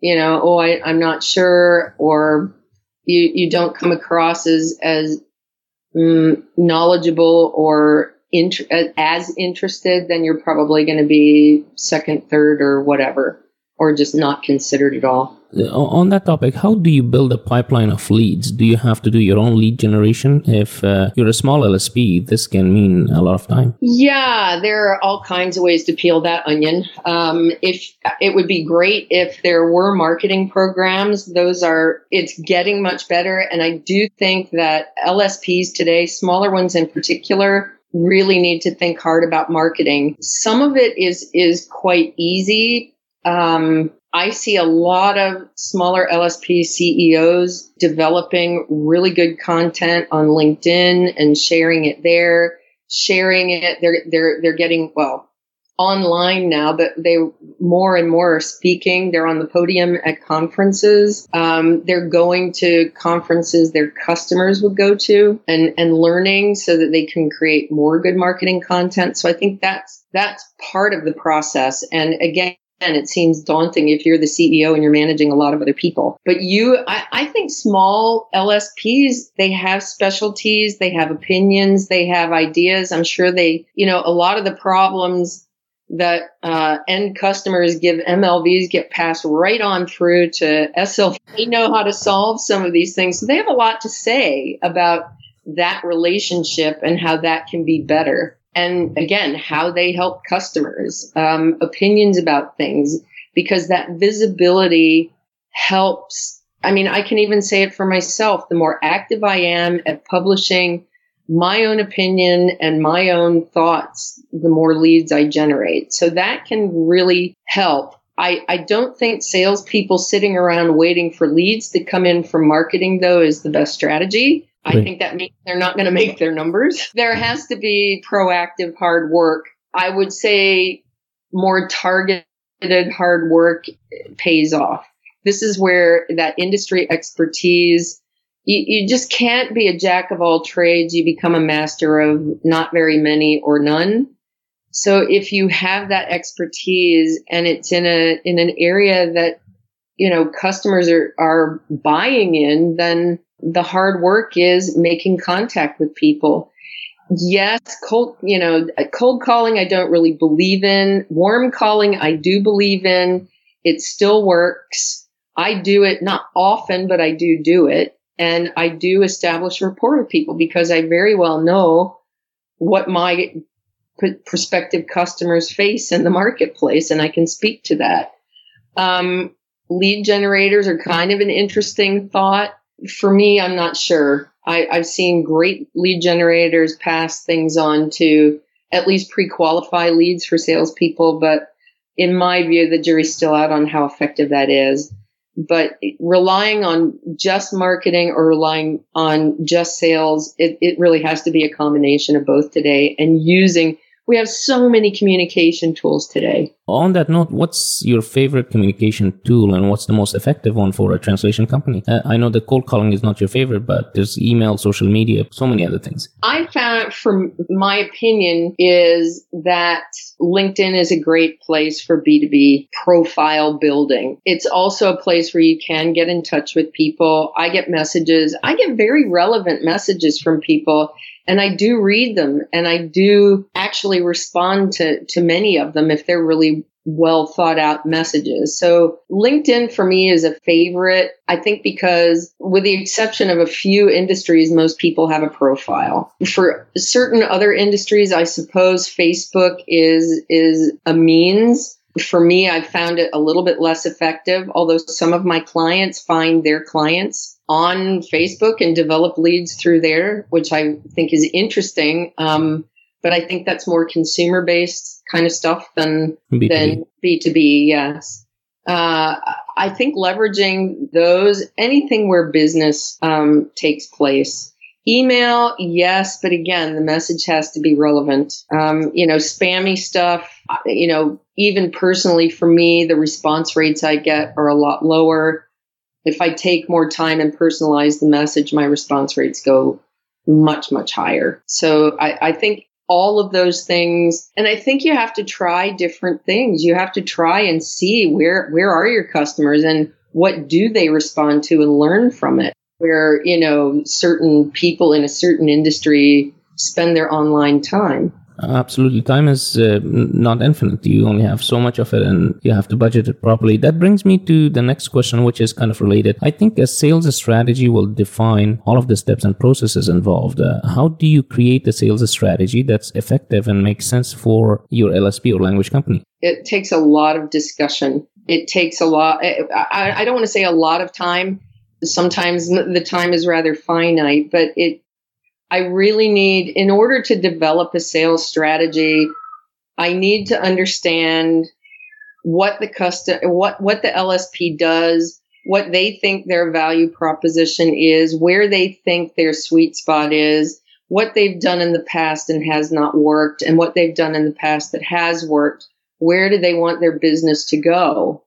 you know oh I, i'm not sure or you you don't come across as as mm, knowledgeable or int- as interested, then you're probably going to be second, third, or whatever, or just not considered at all. On that topic, how do you build a pipeline of leads? Do you have to do your own lead generation? If uh, you're a small LSP, this can mean a lot of time. Yeah, there are all kinds of ways to peel that onion. Um, if it would be great if there were marketing programs, those are it's getting much better, and I do think that LSPs today, smaller ones in particular, really need to think hard about marketing. Some of it is is quite easy. Um, I see a lot of smaller LSP CEOs developing really good content on LinkedIn and sharing it there. Sharing it, they're they're they're getting well online now, but they more and more are speaking. They're on the podium at conferences. Um, they're going to conferences their customers would go to and, and learning so that they can create more good marketing content. So I think that's, that's part of the process. And again, and it seems daunting if you're the CEO and you're managing a lot of other people. But you, I, I, think small LSPs, they have specialties, they have opinions, they have ideas. I'm sure they, you know, a lot of the problems that uh, end customers give MLVs get passed right on through to SL. They know how to solve some of these things. So they have a lot to say about that relationship and how that can be better. And again, how they help customers, um, opinions about things, because that visibility helps I mean, I can even say it for myself. The more active I am at publishing my own opinion and my own thoughts, the more leads I generate. So that can really help. I, I don't think salespeople sitting around waiting for leads to come in from marketing, though, is the best strategy. I think that means they're not going to make their numbers. There has to be proactive hard work. I would say more targeted hard work pays off. This is where that industry expertise you, you just can't be a jack of all trades. You become a master of not very many or none. So if you have that expertise and it's in a in an area that you know customers are are buying in, then the hard work is making contact with people. Yes, cold, you know, cold calling I don't really believe in. Warm calling I do believe in. It still works. I do it not often, but I do do it. And I do establish rapport with people because I very well know what my prospective customers face in the marketplace, and I can speak to that. Um, lead generators are kind of an interesting thought. For me, I'm not sure. I, I've seen great lead generators pass things on to at least pre-qualify leads for salespeople, but in my view, the jury's still out on how effective that is but relying on just marketing or relying on just sales, it, it really has to be a combination of both today and using we have so many communication tools today. On that note, what's your favorite communication tool and what's the most effective one for a translation company? Uh, I know that cold calling is not your favorite, but there's email, social media, so many other things. I found, from my opinion, is that LinkedIn is a great place for B2B profile building. It's also a place where you can get in touch with people. I get messages, I get very relevant messages from people and I do read them and I do actually respond to, to many of them if they're really well thought out messages. So LinkedIn for me is a favorite. I think because with the exception of a few industries, most people have a profile. For certain other industries, I suppose Facebook is, is a means for me, I've found it a little bit less effective, although some of my clients find their clients on Facebook and develop leads through there, which I think is interesting. Um, but I think that's more consumer based kind of stuff than B2B. than B2B. Yes. Uh, I think leveraging those, anything where business um, takes place, Email, yes, but again, the message has to be relevant. Um, you know, spammy stuff, you know, even personally for me, the response rates I get are a lot lower. If I take more time and personalize the message, my response rates go much, much higher. So I, I think all of those things. And i think you have to try different things. You have to try and see where where are your customers and what do they respond to and learn from it? Where, you know, certain people in a certain industry spend their online time. Absolutely. Time is uh, not infinite. You only have so much of it and you have to budget it properly. That brings me to the next question, which is kind of related. I think a sales strategy will define all of the steps and processes involved. Uh, how do you create a sales strategy that's effective and makes sense for your LSP or language company? It takes a lot of discussion. It takes a lot, I, I don't want to say a lot of time sometimes the time is rather finite, but it, I really need, in order to develop a sales strategy, I need to understand what the custom, what, what the LSP does, what they think their value proposition is, where they think their sweet spot is, what they've done in the past and has not worked, and what they've done in the past that has worked. Where do they want their business to go?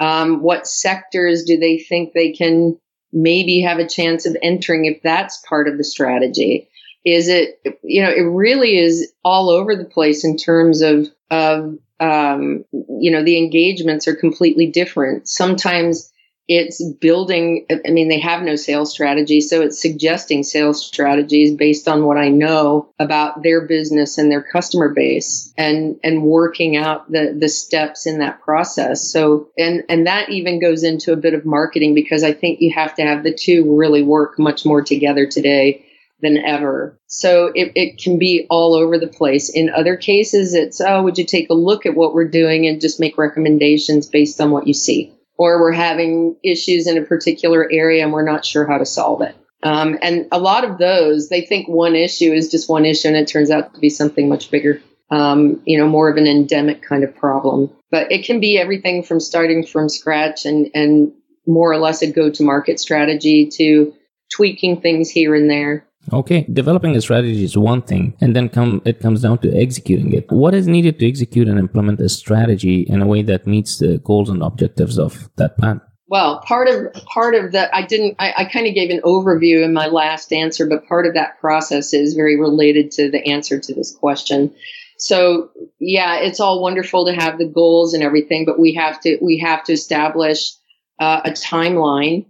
Um, what sectors do they think they can maybe have a chance of entering if that's part of the strategy. Is it you know it really is all over the place in terms of of um, you know the engagements are completely different. Sometimes it's building i mean they have no sales strategy so it's suggesting sales strategies based on what i know about their business and their customer base and and working out the the steps in that process so and and that even goes into a bit of marketing because i think you have to have the two really work much more together today than ever. So it, it can be all over the place. In other cases, it's, oh, would you take a look at what we're doing and just make recommendations based on what you see? Or we're having issues in a particular area and we're not sure how to solve it. Um, and a lot of those, they think one issue is just one issue, and it turns out to be something much bigger. Um, you know, more of an endemic kind of problem. But it can be everything from starting from scratch and and more or less a go-to-market strategy to tweaking things here and there. Okay, developing a strategy is one thing, and then come it comes down to executing it. What is needed to execute and implement a strategy in a way that meets the goals and objectives of that plan? Well, part of part of that I didn't I, I kind of gave an overview in my last answer, but part of that process is very related to the answer to this question. So yeah, it's all wonderful to have the goals and everything, but we have to we have to establish uh, a timeline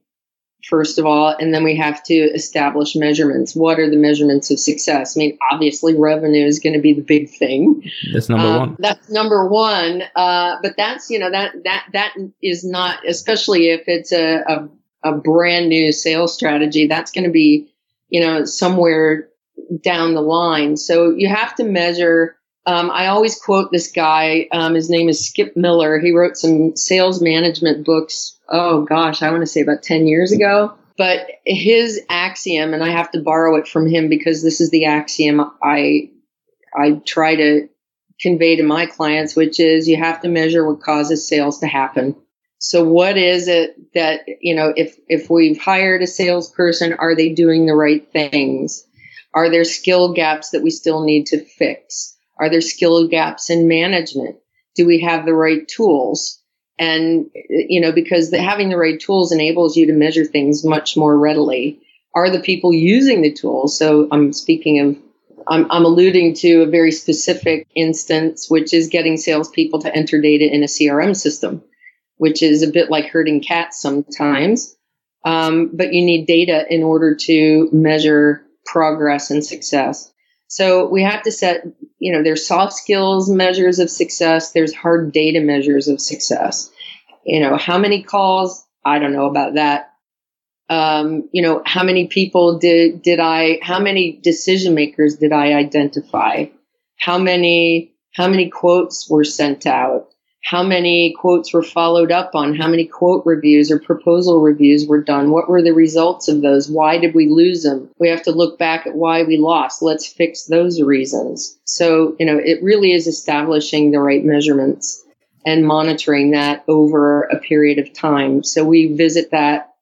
first of all, and then we have to establish measurements. What are the measurements of success? I mean, obviously, revenue is going to be the big thing. That's number um, one. That's number one. Uh, but that's you know that that that is not, especially if it's a a, a brand new sales strategy. That's going to be you know somewhere down the line. So you have to measure. Um, I always quote this guy. Um, his name is Skip Miller. He wrote some sales management books oh gosh, I want to say about 10 years ago. But his axiom, and I have to borrow it from him because this is the axiom I I try to convey to my clients, which is you have to measure what causes sales to happen. So what is it that, you know, if if we've hired a salesperson, are they doing the right things? Are there skill gaps that we still need to fix? Are there skill gaps in management? Do we have the right tools? And, you know, because the, having the right tools enables you to measure things much more readily. Are the people using the tools? So I'm speaking of, I'm, I'm alluding to a very specific instance, which is getting salespeople to enter data in a CRM system, which is a bit like herding cats sometimes. Um, but you need data in order to measure progress and success. So we have to set, you know, there's soft skills measures of success, there's hard data measures of success. You know, how many calls? I don't know about that. Um, you know, how many people did did I how many decision makers did I identify? How many how many quotes were sent out? How many quotes were followed up on, how many quote reviews or proposal reviews were done, what were the results of those, why did we lose them? We have to look back at why we lost. Let's fix those reasons. So, you know, it really is establishing the right measurements and monitoring that over a period of time. So we visit that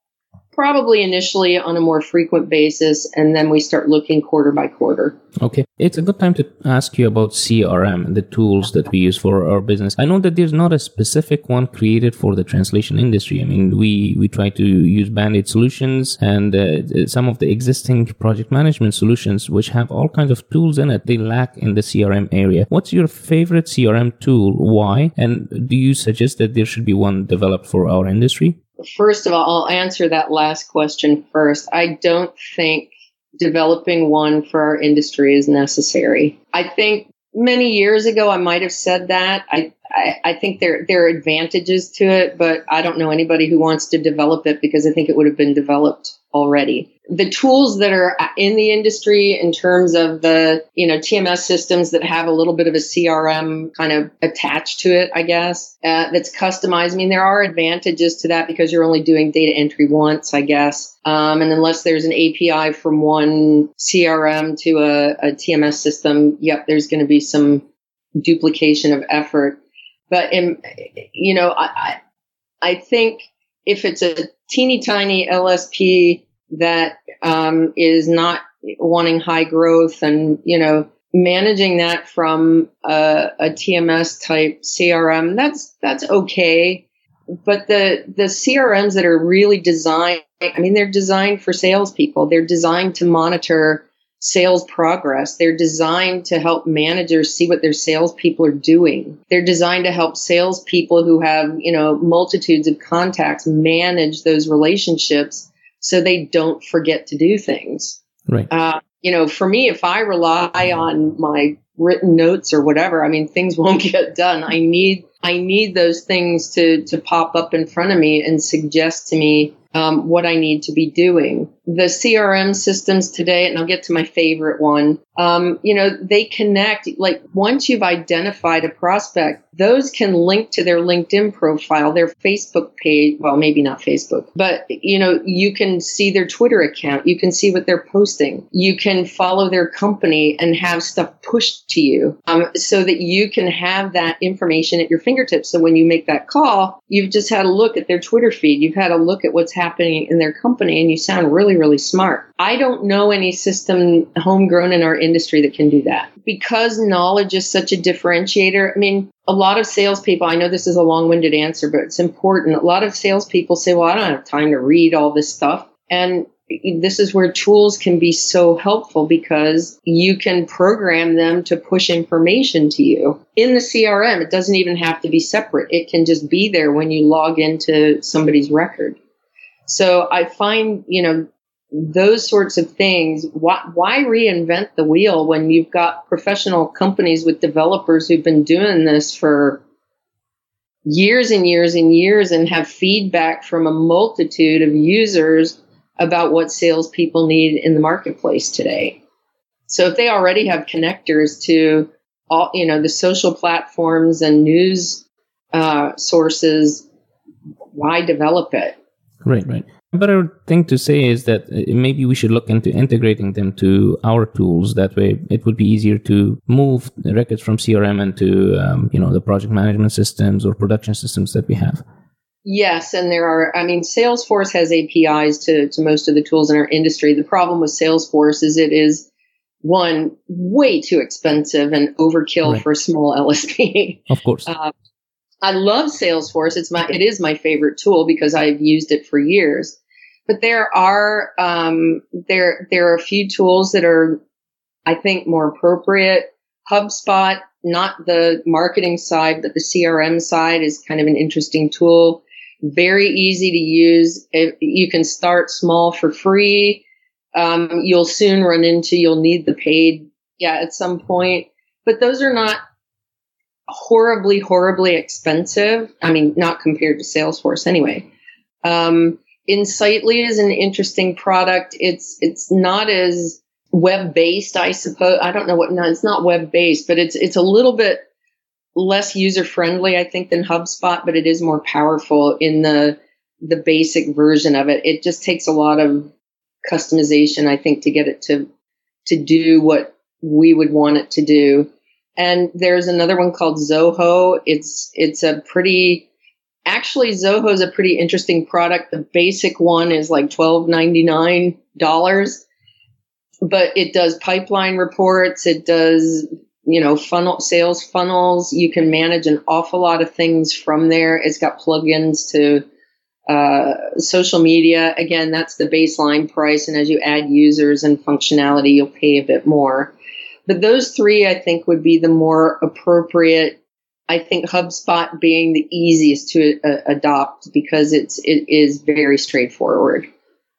probably initially on a more frequent basis and then we start looking quarter by quarter. Okay. It's a good time to ask you about crm the tools that we use for our business. I know that there's not a specific one created for the translation industry. I mean we we try to use band-aid solutions and uh, some of the existing project management solutions which have all kinds of tools in it they lack in the crm area. What's your favorite crm tool? Why? And do you suggest that there should be one developed for our industry First of all, I'll answer that last question first. I don't think developing one for our industry is necessary. I think many years ago I might have said that. I, I, I, think there there are advantages to it, but I don't know anybody who wants to develop it because I think it would have been developed already the tools that are in the industry in terms of the you know TMS systems that have a little bit of a CRM kind of attached to it, I guess uh, that's customized. I mean, there are advantages to that because you're only doing data entry once, I guess. Um, and unless there's an API from one CRM to a, a TMS system, yep, there's going to be some duplication of effort. But in, you know, I I think if it's a teeny tiny LSP that um, is not wanting high growth and you know managing that from a, a, TMS type CRM that's that's okay. But the the CRMs that are really designed I mean they're designed for salespeople. They're designed to monitor sales progress they're designed to help managers see what their salespeople are doing they're designed to help salespeople who have you know multitudes of contacts manage those relationships so they don't forget to do things. Right. Uh, you know, for me, if I rely on my written notes or whatever, I mean, things won't get done. I need I need those things to to pop up in front of me and suggest to me um, what I need to be doing. The CRM systems today, and I'll get to my favorite one. Um, you know, they connect. Like once you've identified a prospect, those can link to their LinkedIn profile, their Facebook page. Well, maybe not Facebook, but you know, you can see their Twitter account. You can see what they're posting. You can follow their company and have stuff pushed to you, um, so that you can have that information at your fingertips. So when you make that call, you've just had a look at their Twitter feed. You've had a look at what's happening in their company, and you sound really, really smart. I don't know any system homegrown in our industry that can do that. Because knowledge is such a differentiator, I mean, a lot of salespeople, I know this is a long winded answer, but it's important. A lot of salespeople say, well, I don't have time to read all this stuff. And this is where tools can be so helpful because you can program them to push information to you in the CRM. It doesn't even have to be separate. It can just be there when you log into somebody's record. So I find, you know, those sorts of things. Why, why, reinvent the wheel when you've got professional companies with developers who've been doing this for years and years and years and have feedback from a multitude of users about what salespeople need in the marketplace today? So if they already have connectors to all, you know, the social platforms and news uh, sources, why develop it? Right, right. A better thing to say is that uh, maybe we should look into integrating them to our tools. That way, it would be easier to move records from CRM into um, you know the project management systems or production systems that we have. Yes, and there are. I mean, Salesforce has APIs to to most of the tools in our industry. The problem with Salesforce is it is one way too expensive and overkill right. for a small LSP. Of course. Uh, I love Salesforce. It's my it is my favorite tool because I've used it for years. But there are um, there there are a few tools that are, I think, more appropriate. HubSpot, not the marketing side, but the CRM side, is kind of an interesting tool. Very easy to use. You can start small for free. Um, you'll soon run into you'll need the paid, yeah, at some point. But those are not horribly, horribly expensive. I mean, not compared to Salesforce anyway. Um, Insightly is an interesting product. It's it's not as web based, I suppose. I don't know what. No, it's not web based, but it's it's a little bit less user friendly, I think, than HubSpot, but it is more powerful in the the basic version of it. It just takes a lot of customization, I think, to get it to to do what we would want it to do. And there's another one called Zoho. It's it's a pretty Actually, Zoho is a pretty interesting product. The basic one is like twelve ninety nine dollars, but it does pipeline reports. It does you know funnel sales funnels. You can manage an awful lot of things from there. It's got plugins to uh, social media. Again, that's the baseline price, and as you add users and functionality, you'll pay a bit more. But those three, I think, would be the more appropriate I think HubSpot being the easiest to uh, adopt because it's it is very straightforward.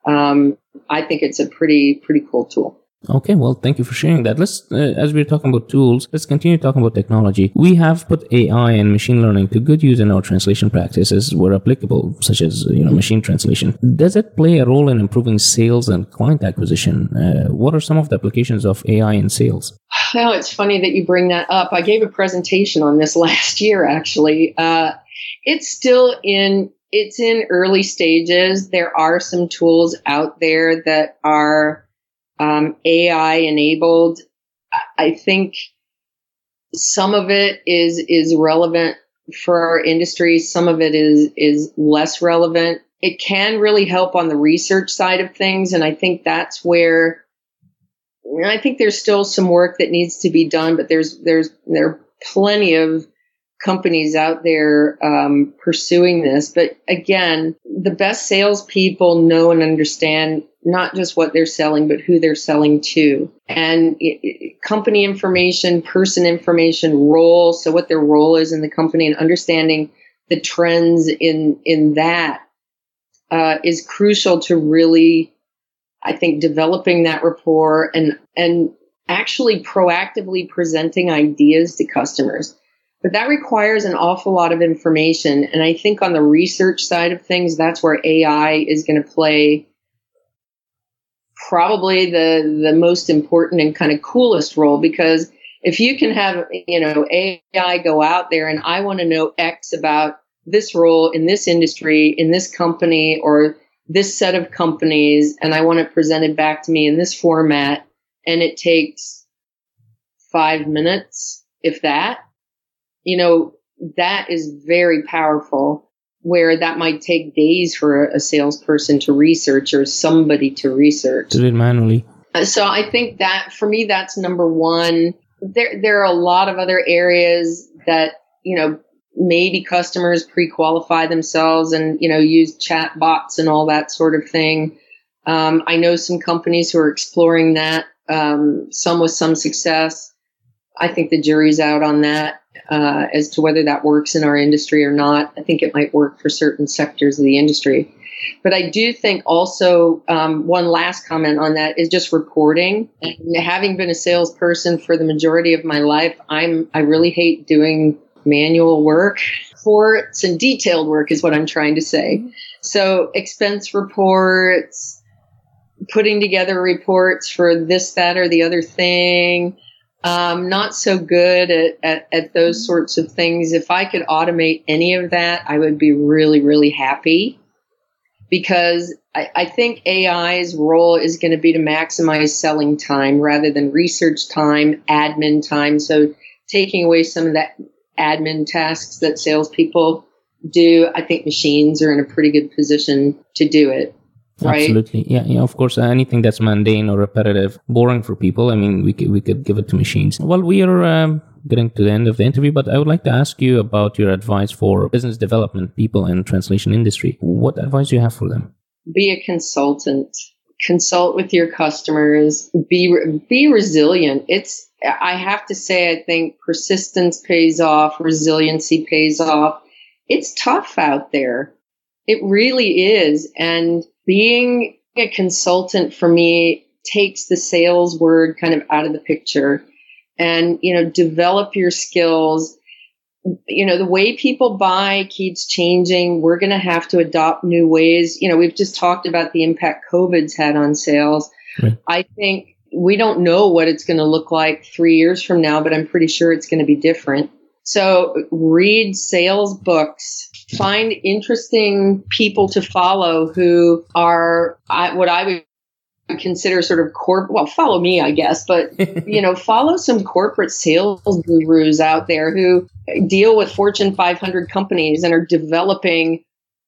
Um, I think it's a pretty pretty cool tool. Okay, well, thank you for sharing that. Let's, uh, as we're talking about tools, let's continue talking about technology. We have put AI and machine learning to good use in our translation practices where applicable, such as you know machine translation. Does it play a role in improving sales and client acquisition? Uh, what are some of the applications of AI in sales? Well, it's funny that you bring that up. I gave a presentation on this last year, actually. Uh, it's still in it's in early stages. There are some tools out there that are um, AI enabled. I think some of it is is relevant for our industry. Some of it is is less relevant. It can really help on the research side of things, and I think that's where I think there's still some work that needs to be done. But there's there's there are plenty of companies out there um, pursuing this. But again, the best salespeople know and understand not just what they're selling, but who they're selling to. And it, company information, person information, role. So what their role is in the company and understanding the trends in, in that uh, is crucial to really, I think, developing that rapport and, and actually proactively presenting ideas to customers. But that requires an awful lot of information. And I think on the research side of things, that's where AI is going to play probably the the most important and kind of coolest role because if you can have you know AI go out there and I want to know X about this role in this industry in this company or this set of companies and I want it presented back to me in this format and it takes 5 minutes if that you know that is very powerful where that might take days for a salesperson to research or somebody to research. Do it manually. So I think that for me, that's number one. There, there are a lot of other areas that, you know, maybe customers pre-qualify themselves and, you know, use chat bots and all that sort of thing. Um, I know some companies who are exploring that, um, some with some success. I think the jury's out on that uh, as to whether that works in our industry or not. I think it might work for certain sectors of the industry. But I do think also um, one last comment on that is just reporting. And having been a salesperson for the majority of my life, I'm I really hate doing manual work. Reports and detailed work is what I'm trying to say. So expense reports, putting together reports for this, that, or the other thing um, not so good at, at, at, those sorts of things. If I could automate any of that, I would be really, really happy because I, I think AI's role is going to be to maximize selling time rather than research time, admin time. So taking away some of that admin tasks that salespeople do, I think machines are in a pretty good position to do it. Right? Absolutely, yeah, yeah. Of course, uh, anything that's mundane or repetitive, boring for people. I mean, we could we could give it to machines. Well, we are um, getting to the end of the interview, but I would like to ask you about your advice for business development people in translation industry. What advice do you have for them? Be a consultant. Consult with your customers. Be be resilient. It's I have to say, I think persistence pays off. Resiliency pays off. It's tough out there. It really is, and being a consultant for me takes the sales word kind of out of the picture. And you know develop your skills. You know the way people buy keeps changing. We're going to have to adopt new ways. You know we've just talked about the impact covid's had on sales. Right. i think we don't know what it's going to look like 3 years from now but i'm pretty sure it's going to be different so read sales books. Find interesting people to follow who are what I would consider sort of corp well follow me i guess but you know follow some corporate sales gurus out there who deal with fortune 500 companies and are developing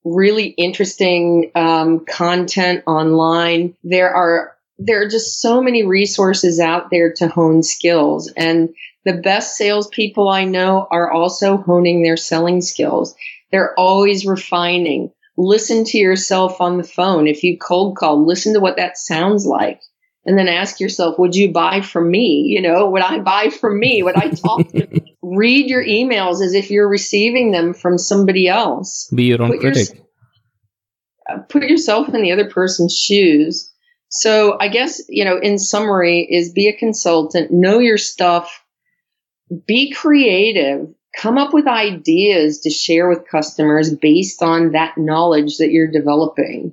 really interesting um, content online. There are there are just so many resources out there to hone skills. And the best salespeople i know are also honing their selling skills they're always refining. Listen to yourself on the phone. If you cold call, listen to what that sounds like. And then ask yourself, would you buy from me? You know, would I buy from me? Would I talk to Read your emails as if you're receiving them from somebody else. Be your own put critic. Your, uh, put yourself in the other person's shoes. So I guess, you know, in summary is be a consultant, know your stuff, be creative, come up with ideas to share with customers based on that knowledge that you're developing.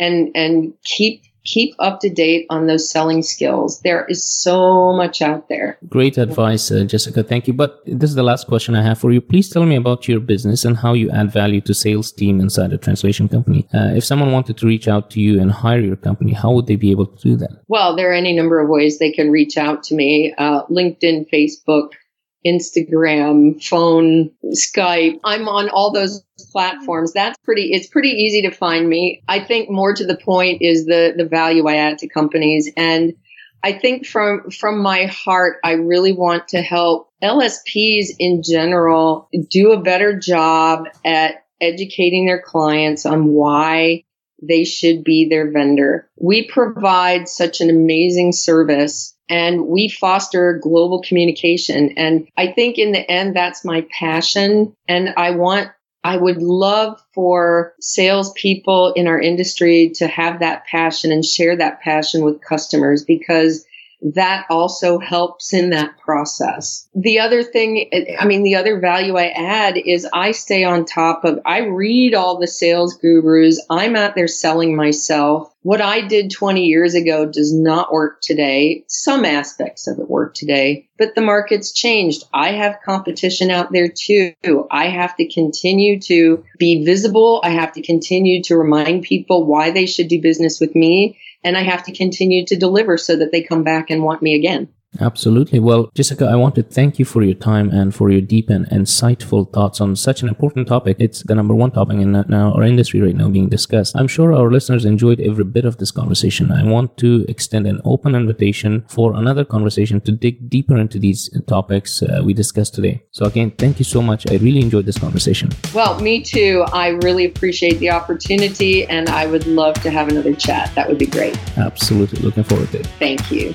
And and keep keep up to date on those selling skills. There is so much out there. Great advice uh, jessica. Thank you. But this is the last question i have for you. Please tell me about your business and how you add value to sales team inside a translation company. Uh, if someone wanted to reach out to you and hire your company how would they be able to do that? Well there are any number of ways they can reach out to me uh, linkedin facebook Instagram, phone, Skype. I'm on all those platforms. That's pretty it's pretty easy to find me. I think more to the point is the the value I add to companies and I think from from my heart I really want to help LSPs in general do a better job at educating their clients on why they should be their vendor. We provide such an amazing service and we foster global communication. And I think in the end, that's my passion. And I want, I would love for salespeople in our industry to have that passion and share that passion with customers because that also helps in that process. The other thing, I mean, the other value I add is I stay on top of, I read all the sales gurus. I'm out there selling myself. What I did 20 years ago does not work today. Some aspects of it work today, but the market's changed. I have competition out there too. I have to continue to be visible. I have to continue to remind people why they should do business with me and I have to continue to deliver so that they come back and want me again. Absolutely. Well, Jessica, I want to thank you for your time and for your deep and insightful thoughts on such an important topic. It's the number one topic in now our industry right now being discussed. I'm sure our listeners enjoyed every bit of this conversation. I want to extend an open invitation for another conversation to dig deeper into these topics uh, we discussed today. So again, thank you so much. I really enjoyed this conversation. Well, me too. I really appreciate the opportunity and I would love to have another chat. That would be great. Absolutely. Looking forward to it. Thank you.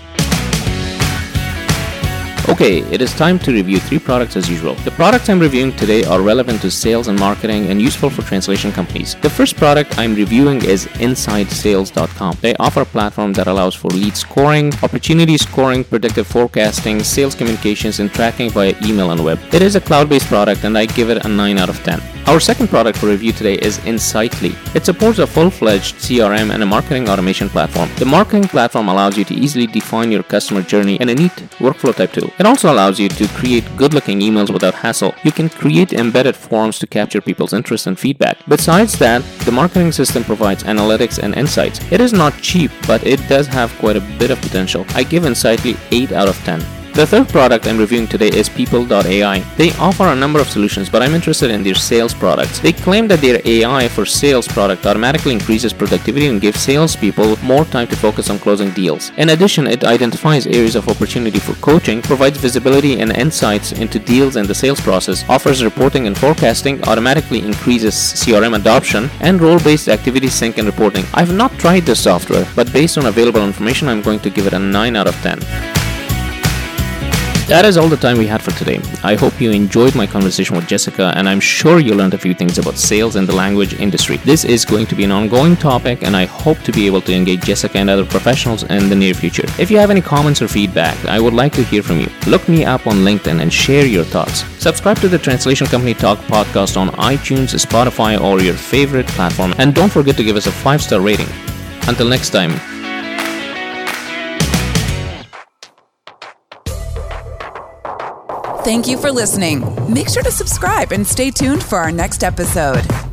Okay, it is time to review three products as usual. The products I'm reviewing today are relevant to sales and marketing and useful for translation companies. The first product I'm reviewing is InsideSales.com. They offer a platform that allows for lead scoring, opportunity scoring, predictive forecasting, sales communications, and tracking via email and web. It is a cloud based product and I give it a 9 out of 10. Our second product for review today is Insightly. It supports a full-fledged CRM and a marketing automation platform. The marketing platform allows you to easily define your customer journey in a neat workflow type tool. It also allows you to create good-looking emails without hassle. You can create embedded forms to capture people's interest and feedback. Besides that, the marketing system provides analytics and insights. It is not cheap, but it does have quite a bit of potential. I give Insightly 8 out of 10. The third product I'm reviewing today is People.ai. They offer a number of solutions, but I'm interested in their sales products. They claim that their AI for sales product automatically increases productivity and gives salespeople more time to focus on closing deals. In addition, it identifies areas of opportunity for coaching, provides visibility and insights into deals and the sales process, offers reporting and forecasting, automatically increases CRM adoption, and role-based activity sync and reporting. I've not tried this software, but based on available information, I'm going to give it a 9 out of 10. That is all the time we had for today. I hope you enjoyed my conversation with Jessica, and I'm sure you learned a few things about sales and the language industry. This is going to be an ongoing topic, and I hope to be able to engage Jessica and other professionals in the near future. If you have any comments or feedback, I would like to hear from you. Look me up on LinkedIn and share your thoughts. Subscribe to the Translation Company Talk podcast on iTunes, Spotify, or your favorite platform, and don't forget to give us a five star rating. Until next time, Thank you for listening. Make sure to subscribe and stay tuned for our next episode.